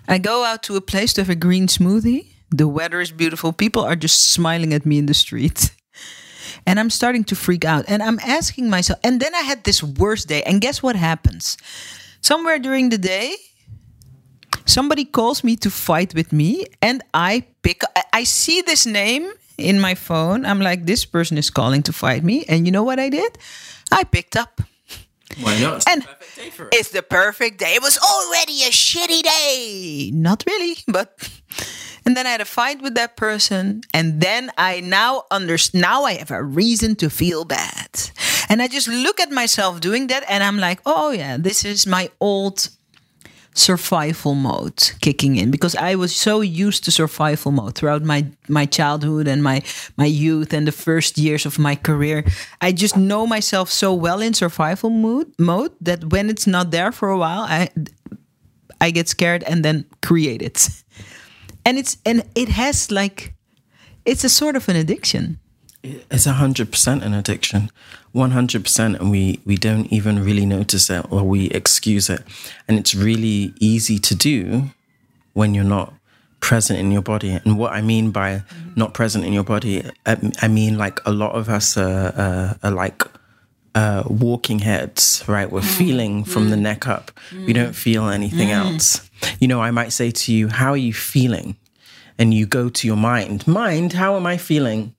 I go out to a place to have a green smoothie. The weather is beautiful. People are just smiling at me in the street. And I'm starting to freak out. And I'm asking myself, and then I had this worst day. And guess what happens? Somewhere during the day, somebody calls me to fight with me and i pick i see this name in my phone i'm like this person is calling to fight me and you know what i did i picked up why not? and it. it's the perfect day. It was already a shitty day. Not really, but and then I had a fight with that person, and then I now understand. Now I have a reason to feel bad, and I just look at myself doing that, and I'm like, oh yeah, this is my old survival mode kicking in because I was so used to survival mode throughout my my childhood and my my youth and the first years of my career. I just know myself so well in survival mood mode that when it's not there for a while, I I get scared and then create it. And it's and it has like it's a sort of an addiction. It's a hundred percent an addiction, one hundred percent, and we we don't even really notice it or we excuse it, and it's really easy to do when you're not present in your body. And what I mean by not present in your body, I, I mean like a lot of us are, are, are like uh, walking heads, right? We're mm. feeling from the mm. neck up. We mm. don't feel anything else. You know, I might say to you, "How are you feeling?" And you go to your mind. Mind, how am I feeling?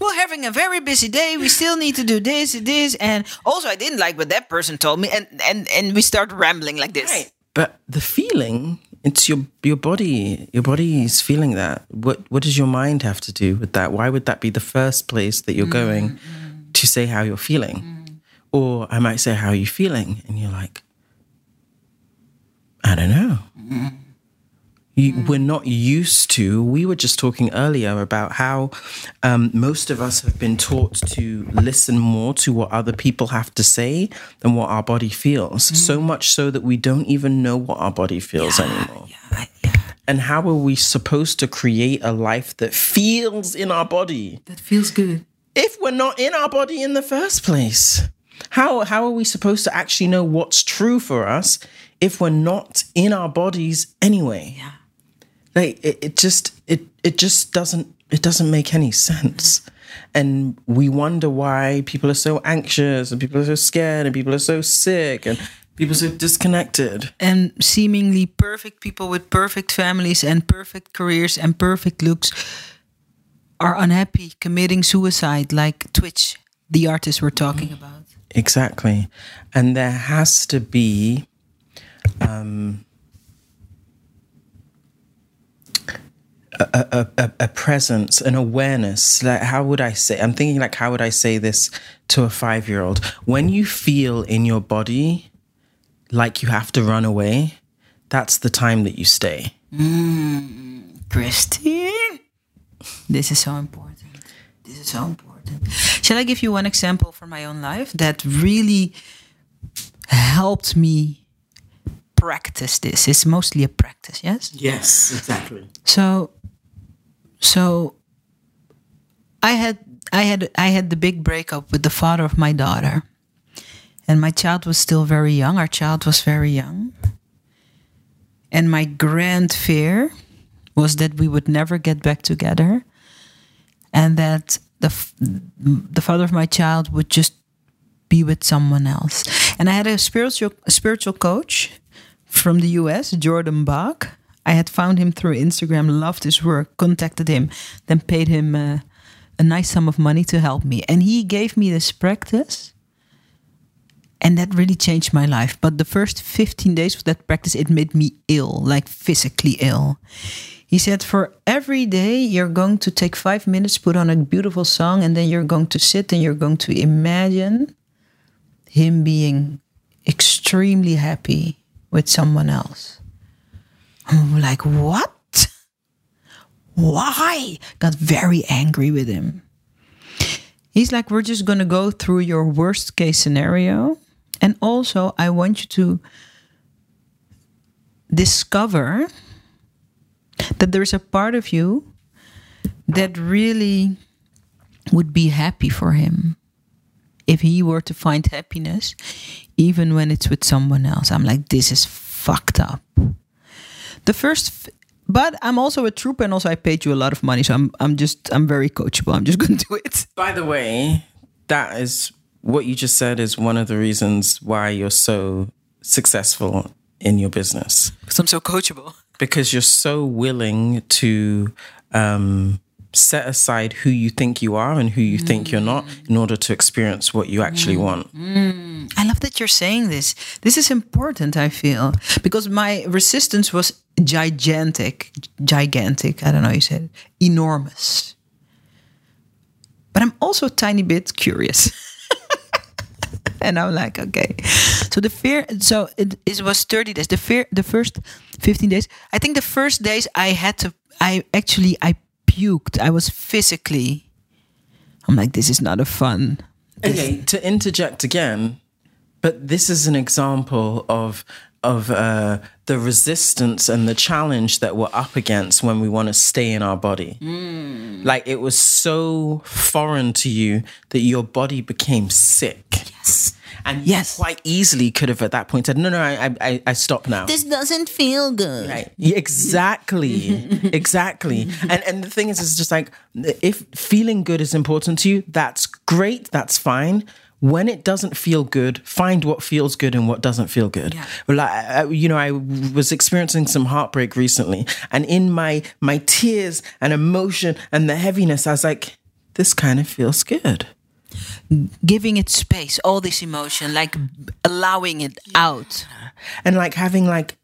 We're having a very busy day. We still need to do this, this, and also I didn't like what that person told me, and and and we start rambling like this. Right. But the feeling, it's your your body. Your body is feeling that. What what does your mind have to do with that? Why would that be the first place that you're mm, going mm. to say how you're feeling? Mm. Or I might say how are you feeling, and you're like, I don't know. You, We're not used to. We were just talking earlier about how um, most of us have been taught to listen more to what other people have to say than what our body feels. So much so that we don't even know what our body feels anymore. And how are we supposed to create a life that feels in our body That feels good. if we're not in our body in the first place? How how are we supposed to actually know what's true for us if we're not in our bodies anyway? Yeah. Like it, it just it it just doesn't it doesn't make any sense. And we wonder why people are so anxious and people are so scared and people are so sick and people are so disconnected. And seemingly perfect people with perfect families and perfect careers and perfect looks are unhappy, committing suicide, like Twitch, the artist we're talking about. Exactly. And there has to be um, a, a, a, a presence, an awareness. Like, how would I say? I'm thinking, like, how would I say this to a five year old? When you feel in your body like you have to run away, that's the time that you stay. Mm, Christine, this is so important. This is so important. Shall I give you one example from my own life that really helped me practice this? It's mostly a practice, yes? Yes, exactly. So, so I had I had I had the big breakup with the father of my daughter, and my child was still very young. Our child was very young, and my grand fear was that we would never get back together, and that the the father of my child would just be with someone else. And I had a spiritual a spiritual coach from the US, Jordan Bach. I had found him through Instagram, loved his work, contacted him, then paid him uh, a nice sum of money to help me. And he gave me this practice. And that really changed my life. But the first 15 days of that practice, it made me ill, like physically ill. He said, For every day, you're going to take five minutes, put on a beautiful song, and then you're going to sit and you're going to imagine him being extremely happy with someone else. I'm like, what? Why? Got very angry with him. He's like, we're just going to go through your worst case scenario. And also, I want you to discover that there's a part of you that really would be happy for him if he were to find happiness, even when it's with someone else. I'm like, this is fucked up. The first, f- but I'm also a trooper, and also I paid you a lot of money, so I'm I'm just I'm very coachable. I'm just going to do it. By the way, that is what you just said is one of the reasons why you're so successful in your business Because I'm so coachable. because you're so willing to um, set aside who you think you are and who you think you're not in order to experience what you actually mm. want. Mm. I love that you're saying this. This is important, I feel, because my resistance was gigantic, gigantic. I don't know how you said it, enormous. But I'm also a tiny bit curious. and I'm like, okay. So the fear. So it, it was 30 days. The fear. The first 15 days. I think the first days I had to. I actually I puked. I was physically. I'm like, this is not a fun. Okay, to interject again, but this is an example of of uh, the resistance and the challenge that we're up against when we want to stay in our body. Like it was so foreign to you that your body became sick. Yes. And Yes. quite easily could have at that point said, no, no, I, I, I stop now. This doesn't feel good. Right. Exactly. exactly. And and the thing is, it's just like if feeling good is important to you, that's great. That's fine. When it doesn't feel good, find what feels good and what doesn't feel good. Yeah. Like you know, I was experiencing some heartbreak recently, and in my my tears and emotion and the heaviness, I was like, this kind of feels good. Giving it space, all this emotion, like allowing it out. and like having like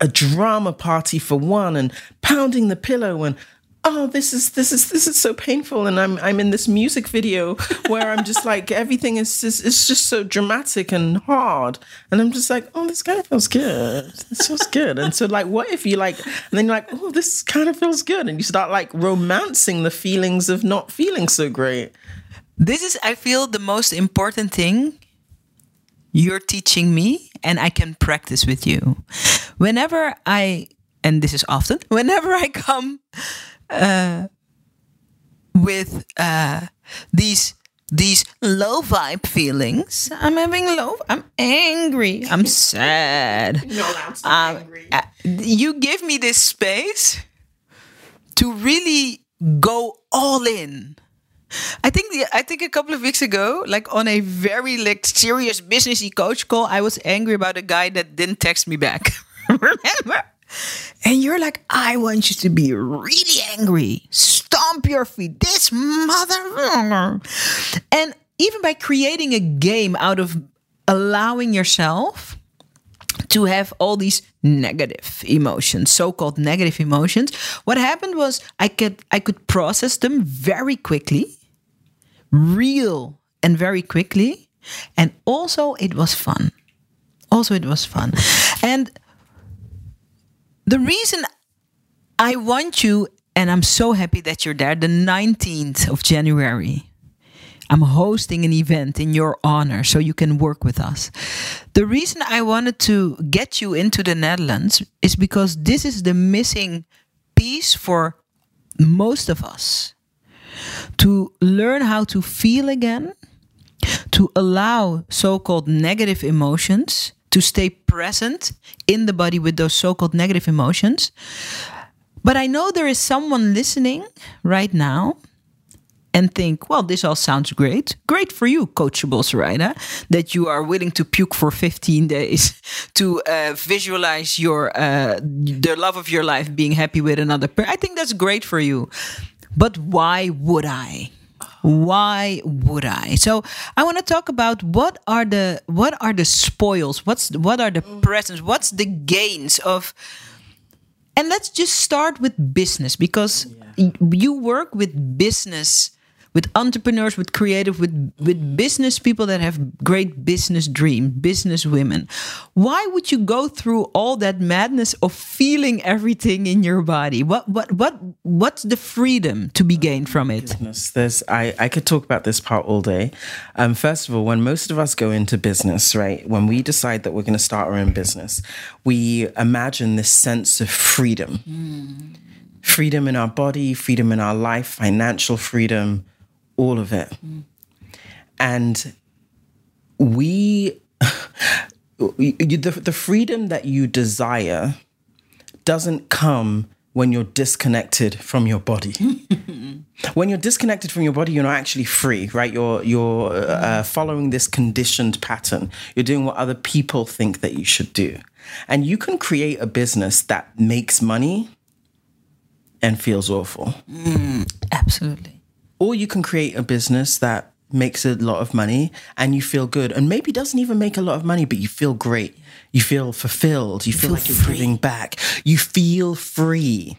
a drama party for one and pounding the pillow and oh this is this is this is so painful and i'm i'm in this music video where i'm just like everything is is it's just so dramatic and hard. And i'm just like oh this kind of feels good. This feels good. And so like what if you like and then you're like oh this kind of feels good and you start like romancing the feelings of not feeling so great This is, I feel, the most important thing you're teaching me, and I can practice with you. Whenever I, and this is often, whenever I come uh, with uh, these these low vibe feelings, I'm having low. I'm angry. I'm sad. No, I'm uh, you give me this space to really go all in. I think the, I think a couple of weeks ago, like on a very like serious businessy coach call, I was angry about a guy that didn't text me back. Remember? And you're like, I want you to be really angry. Stomp your feet. This mother. And even by creating a game out of allowing yourself to have all these negative emotions, so-called negative emotions. What happened was I could I could process them very quickly, real and very quickly, and also it was fun. Also it was fun. And the reason I want you and I'm so happy that you're there the 19th of January. I'm hosting an event in your honor so you can work with us. The reason I wanted to get you into the Netherlands is because this is the missing piece for most of us to learn how to feel again, to allow so called negative emotions to stay present in the body with those so called negative emotions. But I know there is someone listening right now and think, well, this all sounds great. Great for you, coachable Sarayda, that you are willing to puke for 15 days to uh, visualize your uh, the love of your life being happy with another person. I think that's great for you. But why would I? Why would I? So I want to talk about what are the what are the spoils? What's what are the presents? What's the gains of and let's just start with business because y- you work with business with entrepreneurs with creative with with business people that have great business dream business women why would you go through all that madness of feeling everything in your body what what what what's the freedom to be gained from it business. There's I, I could talk about this part all day. Um, first of all, when most of us go into business, right, when we decide that we're going to start our own business, we imagine this sense of freedom. Freedom in our body, freedom in our life, financial freedom, all of it. And we the, the freedom that you desire doesn't come when you're disconnected from your body. when you're disconnected from your body, you're not actually free, right? You're you're uh, following this conditioned pattern. You're doing what other people think that you should do, and you can create a business that makes money and feels awful, absolutely or you can create a business that makes a lot of money and you feel good, and maybe doesn't even make a lot of money, but you feel great. You feel fulfilled. You feel, feel like you're free. giving back. You feel free.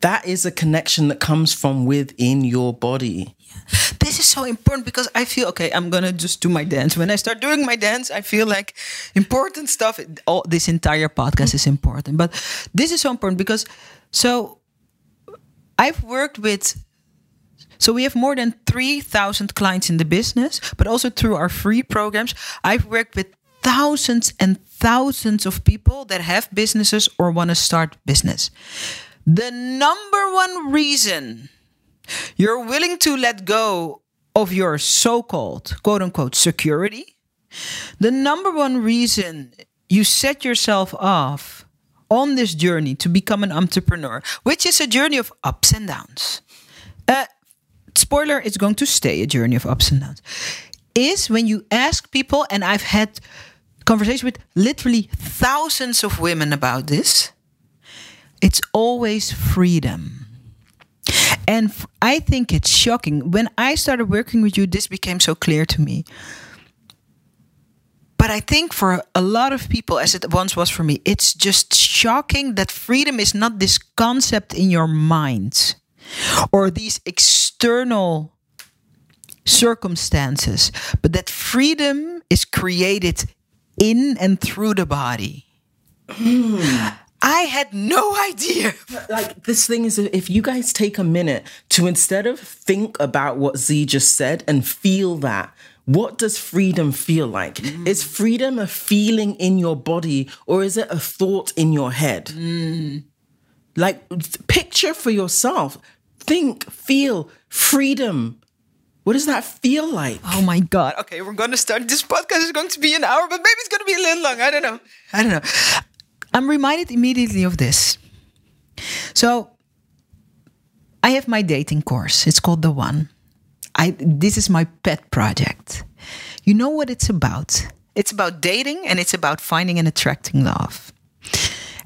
That is a connection that comes from within your body. this this is so important because I feel okay. I'm gonna just do my dance. When I start doing my dance, I feel like important stuff. All this entire podcast is important, but this is so important because so I've worked with. So we have more than three thousand clients in the business, but also through our free programs, I've worked with thousands and thousands of people that have businesses or want to start business. The number one reason you're willing to let go of your so called quote unquote security, the number one reason you set yourself off on this journey to become an entrepreneur, which is a journey of ups and downs. Uh, spoiler, it's going to stay a journey of ups and downs. Is when you ask people, and I've had conversations with literally thousands of women about this, it's always freedom and I think it's shocking. When I started working with you, this became so clear to me. But I think for a lot of people, as it once was for me, it's just shocking that freedom is not this concept in your mind or these external circumstances, but that freedom is created in and through the body. Mm. I had no idea. Like this thing is if you guys take a minute to instead of think about what Z just said and feel that, what does freedom feel like? Mm. Is freedom a feeling in your body or is it a thought in your head? Mm. Like picture for yourself. Think, feel freedom. What does that feel like? Oh my God. Okay, we're going to start. This podcast is going to be an hour, but maybe it's going to be a little long. I don't know. I don't know. I'm reminded immediately of this. So I have my dating course. It's called The One. I this is my pet project. You know what it's about? It's about dating and it's about finding and attracting love.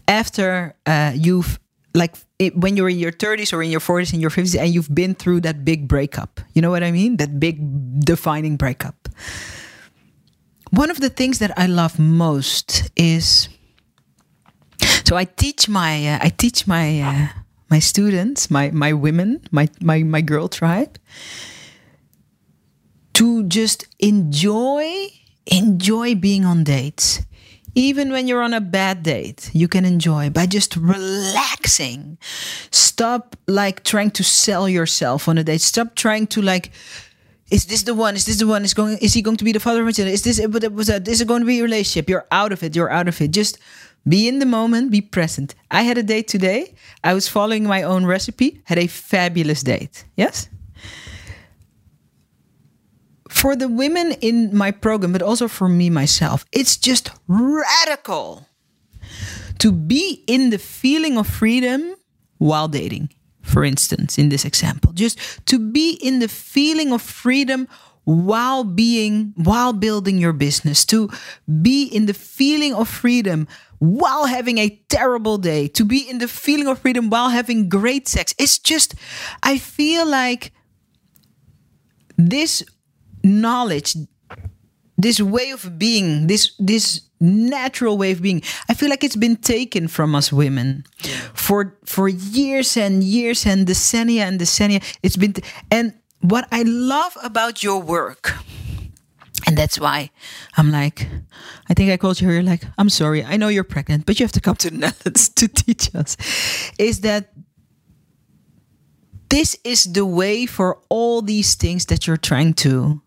After uh, you've like it, when you're in your 30s or in your 40s and your 50s and you've been through that big breakup. You know what I mean? That big defining breakup. One of the things that I love most is so I teach my uh, I teach my uh, my students, my my women, my my my girl tribe to just enjoy enjoy being on dates. Even when you're on a bad date, you can enjoy by just relaxing. Stop like trying to sell yourself on a date. Stop trying to like is this the one? Is this the one? Is going? Is he going to be the father of my children? Is this? But Was that? Is it going to be a relationship? You're out of it. You're out of it. Just be in the moment, be present. I had a date today. I was following my own recipe, had a fabulous date. Yes? For the women in my program, but also for me myself, it's just radical to be in the feeling of freedom while dating, for instance, in this example. Just to be in the feeling of freedom while being while building your business to be in the feeling of freedom while having a terrible day to be in the feeling of freedom while having great sex it's just i feel like this knowledge this way of being this this natural way of being i feel like it's been taken from us women. For for years and years and decennia and decennia it's been and what I love about your work, and that's why I'm like, I think I called you here, like, I'm sorry, I know you're pregnant, but you have to come to the Netherlands to teach us, is that this is the way for all these things that you're trying to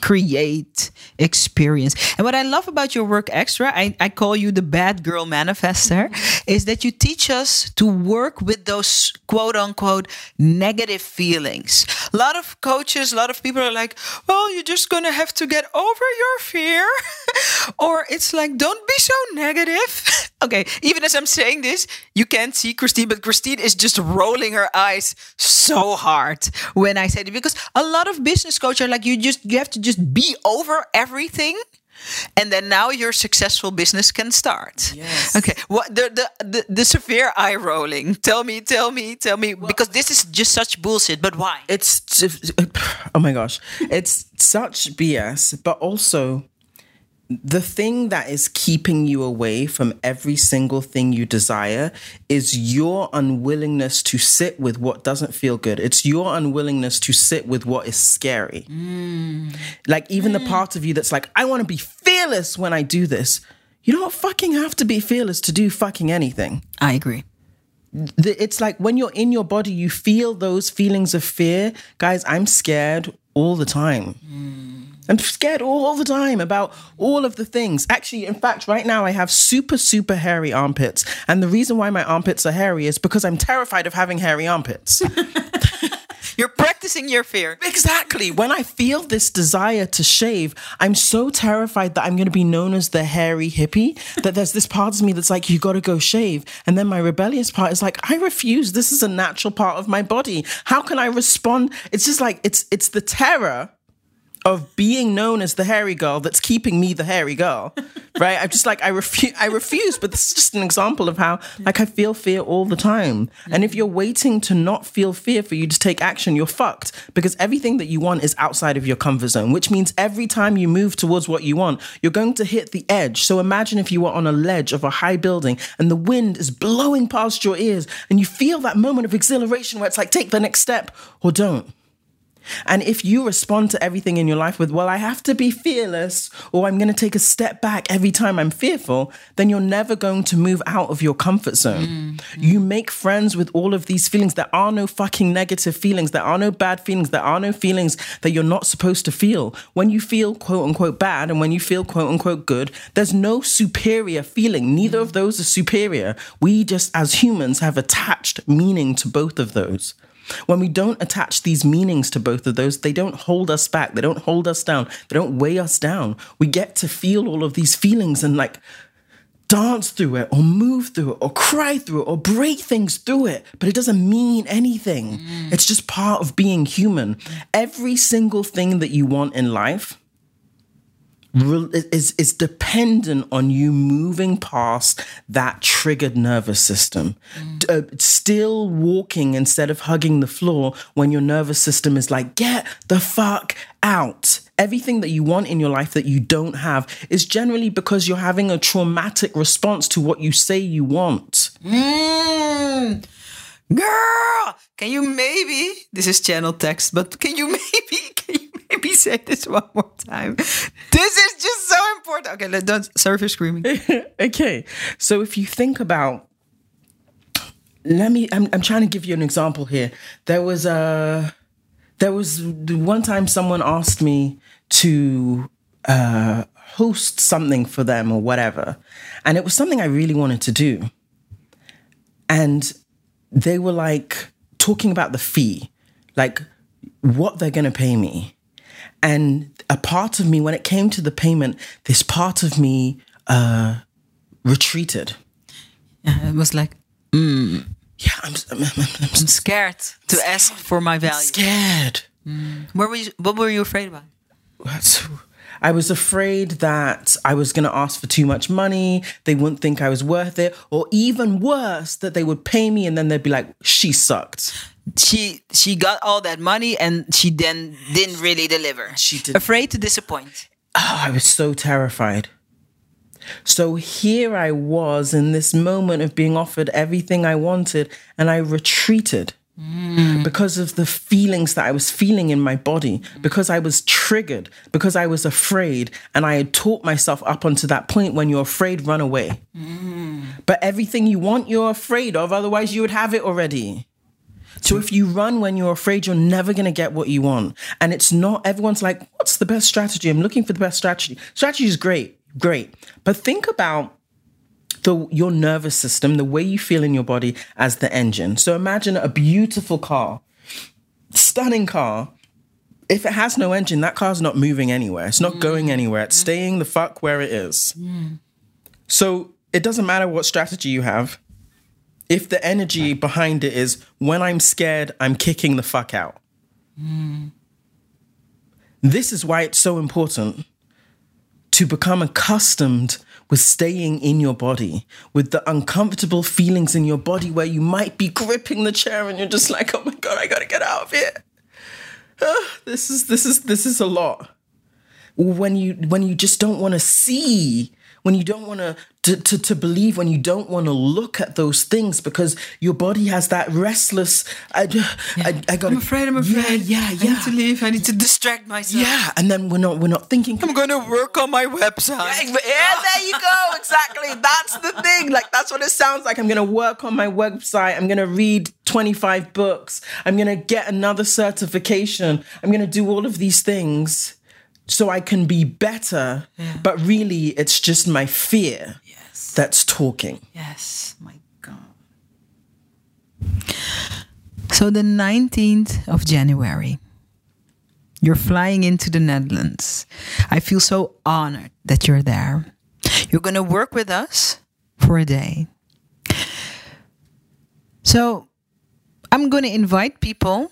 create experience. And what I love about your work extra, I, I call you the bad girl manifester, is that you teach us to work with those quote unquote negative feelings. A lot of coaches, a lot of people are like, well, you're just going to have to get over your fear. or it's like, don't be so negative. okay, even as I'm saying this, you can't see Christine, but Christine is just rolling her eyes so hard when I say it because a lot of business coaches are like, you just, you have to just be over everything and then now your successful business can start. Yes. Okay. What the the the, the severe eye rolling? Tell me, tell me, tell me, well, because this is just such bullshit. But why? It's oh my gosh, it's such BS. But also, the thing that is keeping you away from every single thing you desire is your unwillingness to sit with what doesn't feel good. It's your unwillingness to sit with what is scary. Mm. Like, even the mm. part of you that's like, I want to be fearless when I do this. You don't fucking have to be fearless to do fucking anything. I agree. It's like when you're in your body, you feel those feelings of fear. Guys, I'm scared all the time. Mm. I'm scared all the time about all of the things. Actually, in fact, right now I have super, super hairy armpits. And the reason why my armpits are hairy is because I'm terrified of having hairy armpits. You're practicing your fear. exactly. When I feel this desire to shave, I'm so terrified that I'm going to be known as the hairy hippie that there's this part of me that's like, you got to go shave. And then my rebellious part is like, I refuse. This is a natural part of my body. How can I respond? It's just like, it's, it's the terror of being known as the hairy girl that's keeping me the hairy girl right? I'm just like i refuse i refuse but this is just an example of how like i feel fear all the time. And if mm. you're waiting to not feel fear for you to take action you're fucked because everything that you want is outside of your comfort zone which means every time you move towards what you want you're going to hit the edge. So imagine if you were on a ledge of a high building and the wind is blowing past your ears and you feel that moment of exhilaration where it's like take the next step or don't and if you respond to everything in your life with, well, I have to be fearless or I'm going to take a step back every time I'm fearful, then you're never going to move out of your comfort zone. Mm, mm. You make friends with all of these feelings. There are no fucking negative feelings. There are no bad feelings. There are no feelings that you're not supposed to feel. When you feel quote unquote bad and when you feel quote unquote good, there's no superior feeling. Neither of those are superior. We just, as humans, have attached meaning to both of those. When we don't attach these meanings to both of those, they don't hold us back. They don't hold us down. They don't weigh us down. We get to feel all of these feelings and like dance through it or move through it or cry through it or break things through it, but it doesn't mean anything. It's just part of being human. Every single thing that you want in life is is dependent on you moving past that triggered nervous system. D- uh, still walking instead of hugging the floor when your nervous system is like, get the fuck out. Everything that you want in your life that you don't have is generally because you're having a traumatic response to what you say you want. Mm. Girl, can you maybe? This is channel text, but can you maybe? Can you maybe say this one more time? This is just so important. Okay, let don't sorry for screaming. okay. So if you think about let me I'm I'm trying to give you an example here. There was a there was one time someone asked me to uh host something for them or whatever. And it was something I really wanted to do. And they were like talking about the fee, like what they're going to pay me. And a part of me, when it came to the payment, this part of me uh, retreated. Yeah, it was like mm. Yeah, I'm, I'm, I'm, I'm I'm scared to ask for my value. scared. Where were you, what were you afraid about? That's- I was afraid that I was going to ask for too much money. They wouldn't think I was worth it. Or even worse, that they would pay me and then they'd be like, she sucked. She she got all that money and she then didn't really deliver. She did- Afraid to disappoint. Oh, I was so terrified. So here I was in this moment of being offered everything I wanted, and I retreated Mm. because of the feelings that I was feeling in my body, because I was triggered, because I was afraid, and I had taught myself up unto that point when you're afraid, run away. Mm. But everything you want, you're afraid of, otherwise, you would have it already. So if you run when you're afraid, you're never going to get what you want. And it's not, everyone's like, what's the best strategy? I'm looking for the best strategy. Strategy is great, great. But think about the your nervous system, the way you feel in your body as the engine. So imagine a beautiful car, stunning car. If it has no engine, that car's not moving anywhere. It's not mm. going anywhere. It's staying the fuck where it is. Mm. So it doesn't matter what strategy you have. If the energy behind it is when I'm scared, I'm kicking the fuck out. Mm. This is why it's so important to become accustomed with staying in your body, with the uncomfortable feelings in your body where you might be gripping the chair and you're just like, oh my God, I gotta get out of here. Ah, this is this is this is a lot. when you when you just don't want to see when you don't want to to to believe when you don't want to look at those things because your body has that restless i I, I got I'm afraid. I'm afraid. yeah yeah I need to leave. I need to distract myself. yeah and then we're not we're not thinking I'm going to work on my website. yeah, there you go. Exactly. That's the thing. Like that's what it sounds like. I'm gonna work on my website. I'm gonna read 25 books. I'm gonna get another certification. I'm gonna do all of these things so I can be better. But really, it's just my fear Yes. that's talking. Yes. My God. So the 19th of January. You're flying into the Netherlands. I feel so honored that you're there. You're going to work with us for a day. So I'm going to invite people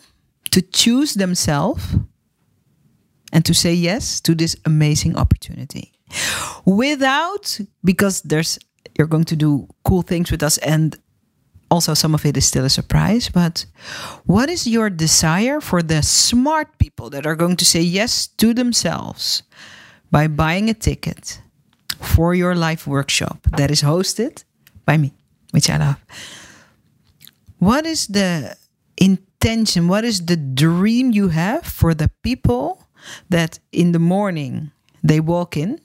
to choose themselves and to say yes to this amazing opportunity. Without because there's you're going to do cool things with us and also some of it is still a surprise but what is your desire for the smart people that are going to say yes to themselves by buying a ticket for your live workshop that is hosted by me which i love? What is the intention? What is the dream you have for the people that in the morning they walk in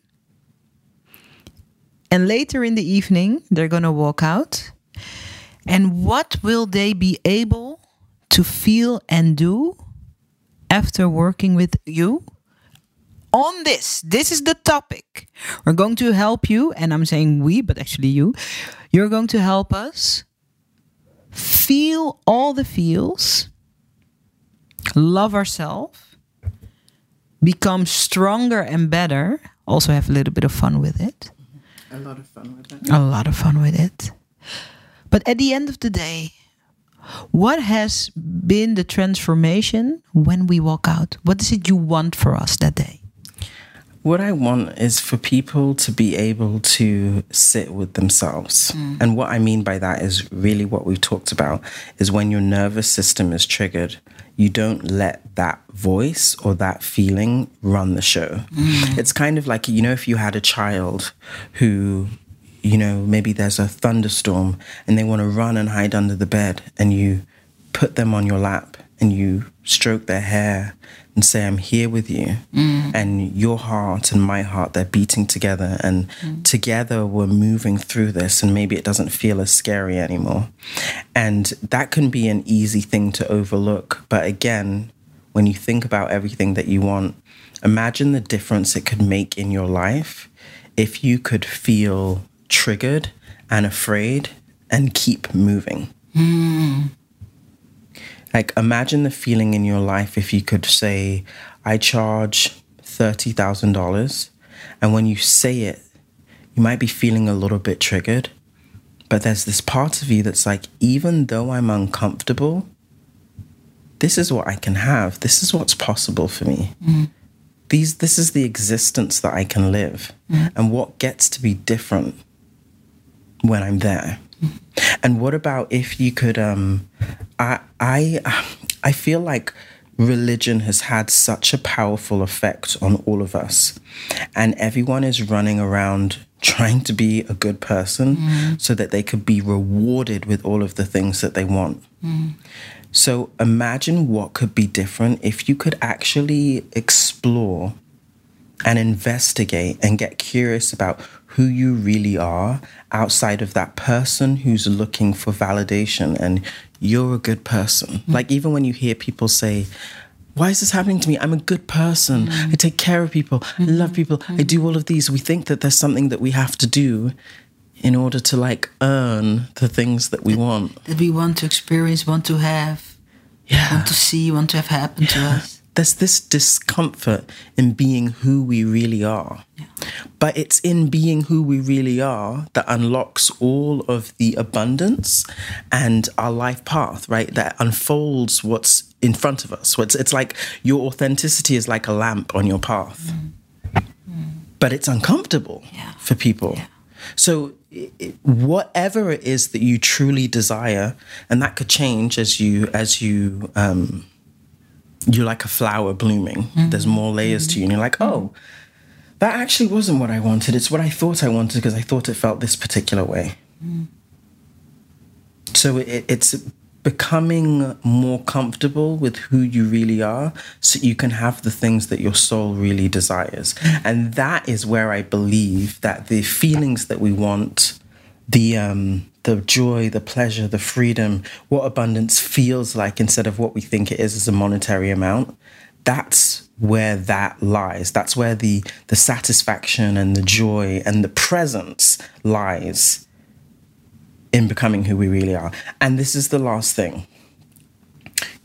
and later in the evening they're going to walk out. And what will they be able to feel and do after working with you? On this this is the topic. We're going to help you and i'm saying we but actually you. You're going to help us feel all the feels love ourselves become stronger and better also have a little bit of fun with it A lot of fun with it. a lot of fun with it. But at the end of the day, what has been the transformation when we walk out? What is it you want for us that day? What I want is for people to be able to sit with themselves. Mm. And what I mean by that is really what we've talked about is when your nervous system is triggered, you don't let that voice or that feeling run the show. Mm. It's kind of like, you know, if you had a child who, you know, maybe there's a thunderstorm and they want to run and hide under the bed and you put them on your lap and you stroke their hair and say, I'm here with you. Mm. And your heart and my heart, they're beating together. And mm. together we're moving through this. And maybe it doesn't feel as scary anymore. And that can be an easy thing to overlook. But again, when you think about everything that you want, imagine the difference it could make in your life if you could feel triggered and afraid and keep moving. Mm. Like, imagine the feeling in your life if you could say, I charge $30,000. And when you say it, you might be feeling a little bit triggered. But there's this part of you that's like, even though I'm uncomfortable, this is what I can have. This is what's possible for me. Mm. These, this is the existence that I can live. Mm. And what gets to be different when I'm there. And what about if you could um I I um, I feel like religion has had such a powerful effect on all of us. And everyone is running around trying to be a good person mm. so that they could be rewarded with all of the things that they want. Mm. So imagine what could be different if you could actually explore and investigate and get curious about who you really are outside of that person who's looking for validation and you're a good person. Mm. Like, even when you hear people say, why is this happening to me? I'm a good person. Mm. I take care of people. I mm-hmm. love people. I mm-hmm. do all of these. We think that there's something that we have to do in order to like earn the things that we want. That we want to experience, want to have, Yeah. want to see, want to have happen to us. There's this discomfort in being who we really are. But it's in being who we really are that unlocks all of the abundance and our life path, right? That unfolds what's in front of us. So it's, it's like your authenticity is like a lamp on your path. But it's uncomfortable Yeah. for people. So, i- i- whatever it is that you truly desire, and that could change as you as you um, you're like a flower blooming. Mm-hmm. There's more layers to you, and you're like, oh, That actually wasn't what I wanted. It's what I thought I wanted because I thought it felt this particular way. Mm. So it, it's becoming more comfortable with who you really are so you can have the things that your soul really desires. Mm. And that is where I believe that the feelings that we want, the um the joy, the pleasure, the freedom, what abundance feels like instead of what we think it is as a monetary amount, that's where that lies. That's where the the satisfaction and the joy and the presence lies in becoming who we really are. And this is the last thing.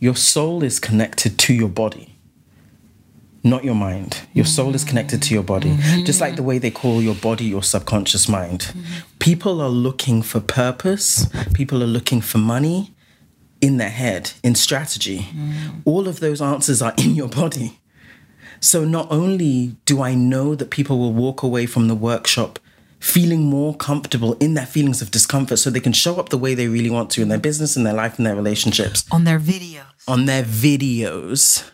Your soul is connected to your body. Not your mind. Your soul is connected to your body. Mm-hmm. Just like the way they call your body your subconscious mind. Mm-hmm. People are looking for purpose, people are looking for money in their head, in strategy. Mm. All of those answers are in your body. So not only do I know that people will walk away from the workshop feeling more comfortable in their feelings of discomfort so they can show up the way they really want to in their business, in their life, in their relationships, On their videos. on their videos,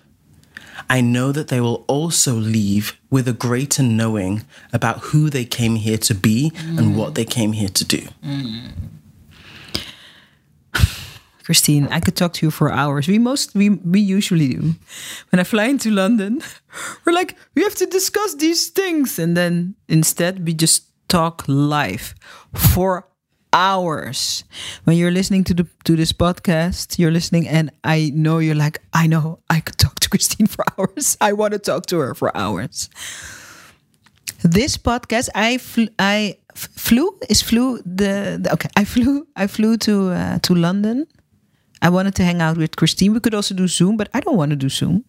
I know that they will also leave with a greater knowing about who they came here to be and what they came here to do. Christine, I could talk to you for hours. We most we we usually do. When I fly into London, we're like, we have to discuss these things. And then instead we just talk live for hours. When you're listening to the to this podcast, you're listening and I know you're like, I know I could talk to Christine for hours. I want to talk to her for hours. This podcast, I fl- I flew is flew the, the okay. I flew I flew to uh, to London. I wanted to hang out with Christine. We could also do Zoom, but I don't want to do Zoom.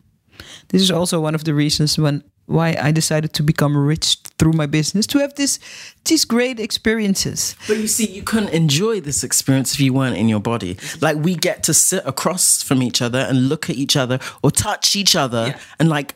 This is also one of the reasons when why I decided to become rich through my business to have this these great experiences. But you see, you couldn't enjoy this experience if you weren't in your body. Like we get to sit across from each other and look at each other or touch each other Yeah. and like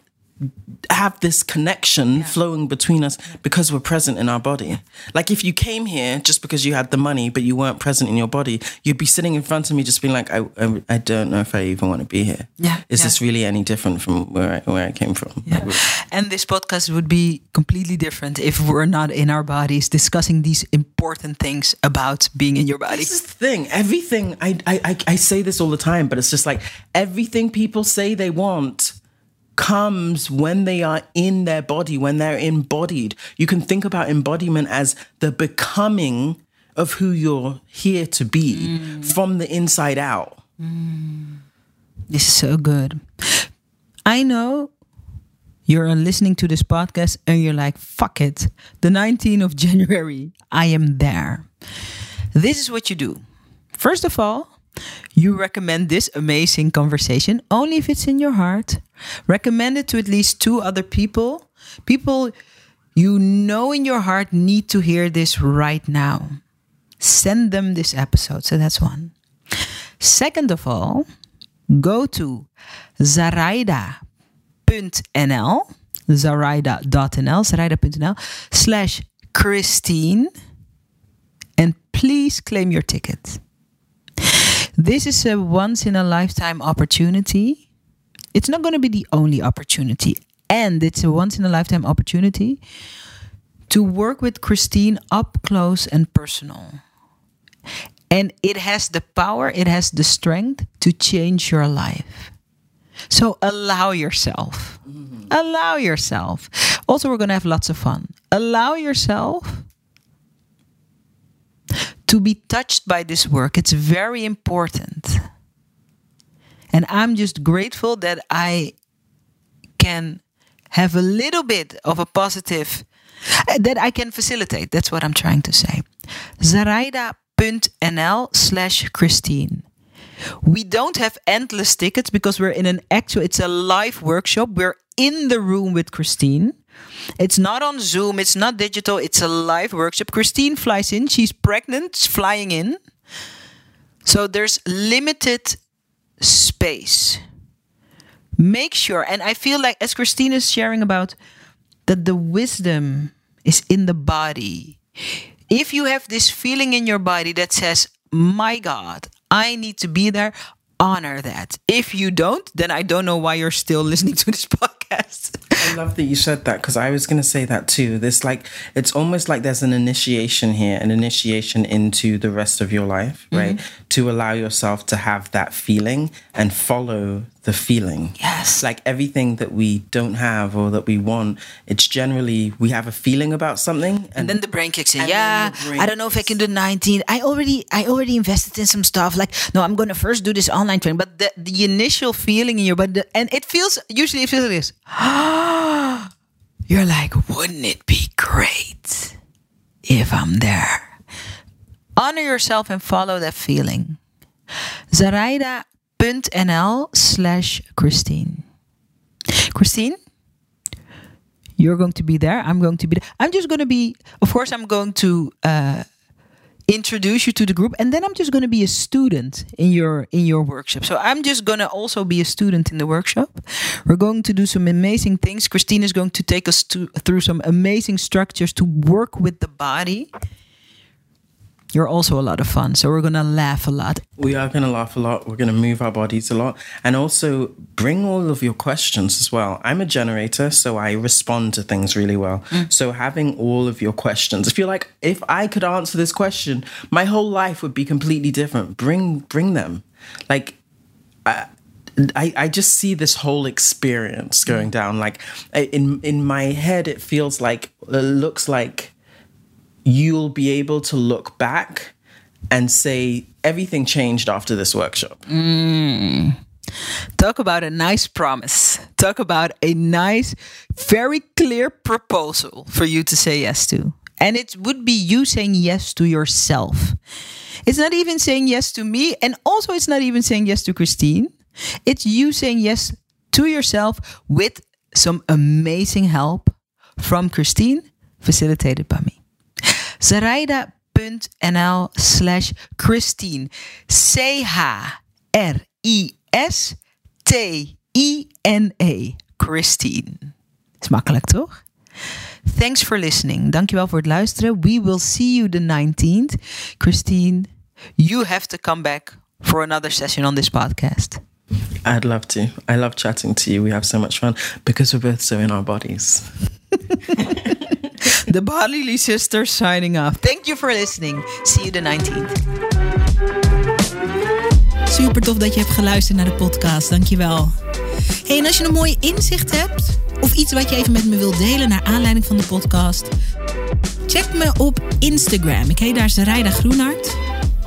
have this connection flowing between us because we're present in our body. Like if you came here just because you had the money but you weren't present in your body, you'd be sitting in front of me just being like, I, I, I don't know if I even want to be here. Yeah, Is yeah. this really any different from where I, where I came from? Yeah. And this podcast would be completely different if we're not in our bodies discussing these important things about being in your body. This is the thing. Everything I, I I I say this all the time, but it's just like everything people say they want comes when they are in their body, when they're embodied. You can think about embodiment as the becoming of who you're here to be from the inside out. Mm. This is so good. I know you're listening to this podcast and you're like, fuck it. The 19th of January, I am there. This is what you do. First of all, you recommend this amazing conversation only if it's in your heart. Recommend it to at least two other people. People you know in your heart need to hear this right now. Send them this episode. So that's one. Second of all, go to zaraida.nl, zaraida.nl, zaraida.nl slash Christine, and please claim your ticket. This is a once in a lifetime opportunity. It's not going to be the only opportunity, and it's a once in a lifetime opportunity to work with Christine up close and personal. And it has the power, it has the strength to change your life. So allow yourself. Mm-hmm. Allow yourself. Also, we're going to have lots of fun. Allow yourself to be touched by this work. It's very important. And I'm just grateful that I can have a little bit of a positive uh, that I can facilitate. That's what I'm trying to say. Zaraida.nl slash Christine. We don't have endless tickets because we're in an actual, it's a live workshop. We're in the room with Christine. It's not on Zoom, it's not digital, it's a live workshop. Christine flies in, she's pregnant, flying in. So there's limited space. Make sure, and I feel like as Christine is sharing about that the wisdom is in the body. If you have this feeling in your body that says, My God, I need to be there, honor that. If you don't, then I don't know why you're still listening to this podcast. I love that you said that because I was going to say that too. This like it's almost like there's an initiation here, an initiation into the rest of your life, right? Mm-hmm. To allow yourself to have that feeling and follow the feeling. Yes. Like everything that we don't have or that we want, it's generally we have a feeling about something and, And then the brain kicks in. Yeah, the I don't know if I can do 19. I already I already invested in some stuff. Like, no, I'm gonna first do this online training. But the, the initial feeling in your body, and it feels usually it feels like this. You're like, wouldn't it be great if I'm there? Honor yourself and follow that feeling. Zaraida.nl slash Christine. Christine, you're going to be there. I'm going to be there. I'm just going to be, of course, I'm going to uh, introduce you to the group, and then I'm just going to be a student in your in your workshop. So I'm just going to also be a student in the workshop. We're going to do some amazing things. Christine is going to take us to, through some amazing structures to work with the body. You're also a lot of fun, so we're gonna laugh a lot. we are going to laugh a lot. We're going to move our bodies a lot and also bring all of your questions as well. I'm a generator, so I respond to things really well. Mm. So having all of your questions, if you're like, if I could answer this question, my whole life would be completely different. Bring, bring them. Like, I, I just see this whole experience going mm. down. Like in in my head, it feels like it looks like you'll be able to look back and say everything changed after this workshop. Talk about a nice promise. Talk about a nice, very clear proposal for you to say yes to. And it would be you saying yes to yourself. It's not even saying yes to me. And also, it's not even saying yes to Christine. It's you saying yes to yourself with some amazing help from Christine, facilitated by me. Zaraida.nl slash Christine. C-H-R-I-S-T-I-N-E. Christine. Is makkelijk, toch? Thanks for listening. Dankjewel voor het luisteren. We will see you the 19th. Christine, you have to come back for another session on this podcast. I'd love to. I love chatting to you. We have so much fun because we're both so in our bodies. The Bodily Sisters signing off. Thank you for listening. See you the 19th. Super tof dat je hebt geluisterd naar de podcast. Dankjewel. Hey, en als je een mooi inzicht hebt of iets wat je even met me wilt delen naar aanleiding van de podcast, check me op Instagram. Ik heet daar Zaraida Groenhart.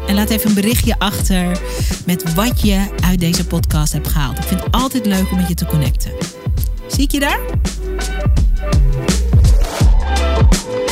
En laat even een berichtje achter met wat je uit deze podcast hebt gehaald. Ik vind het altijd leuk om met je te connecten. Zie ik je daar? Bye.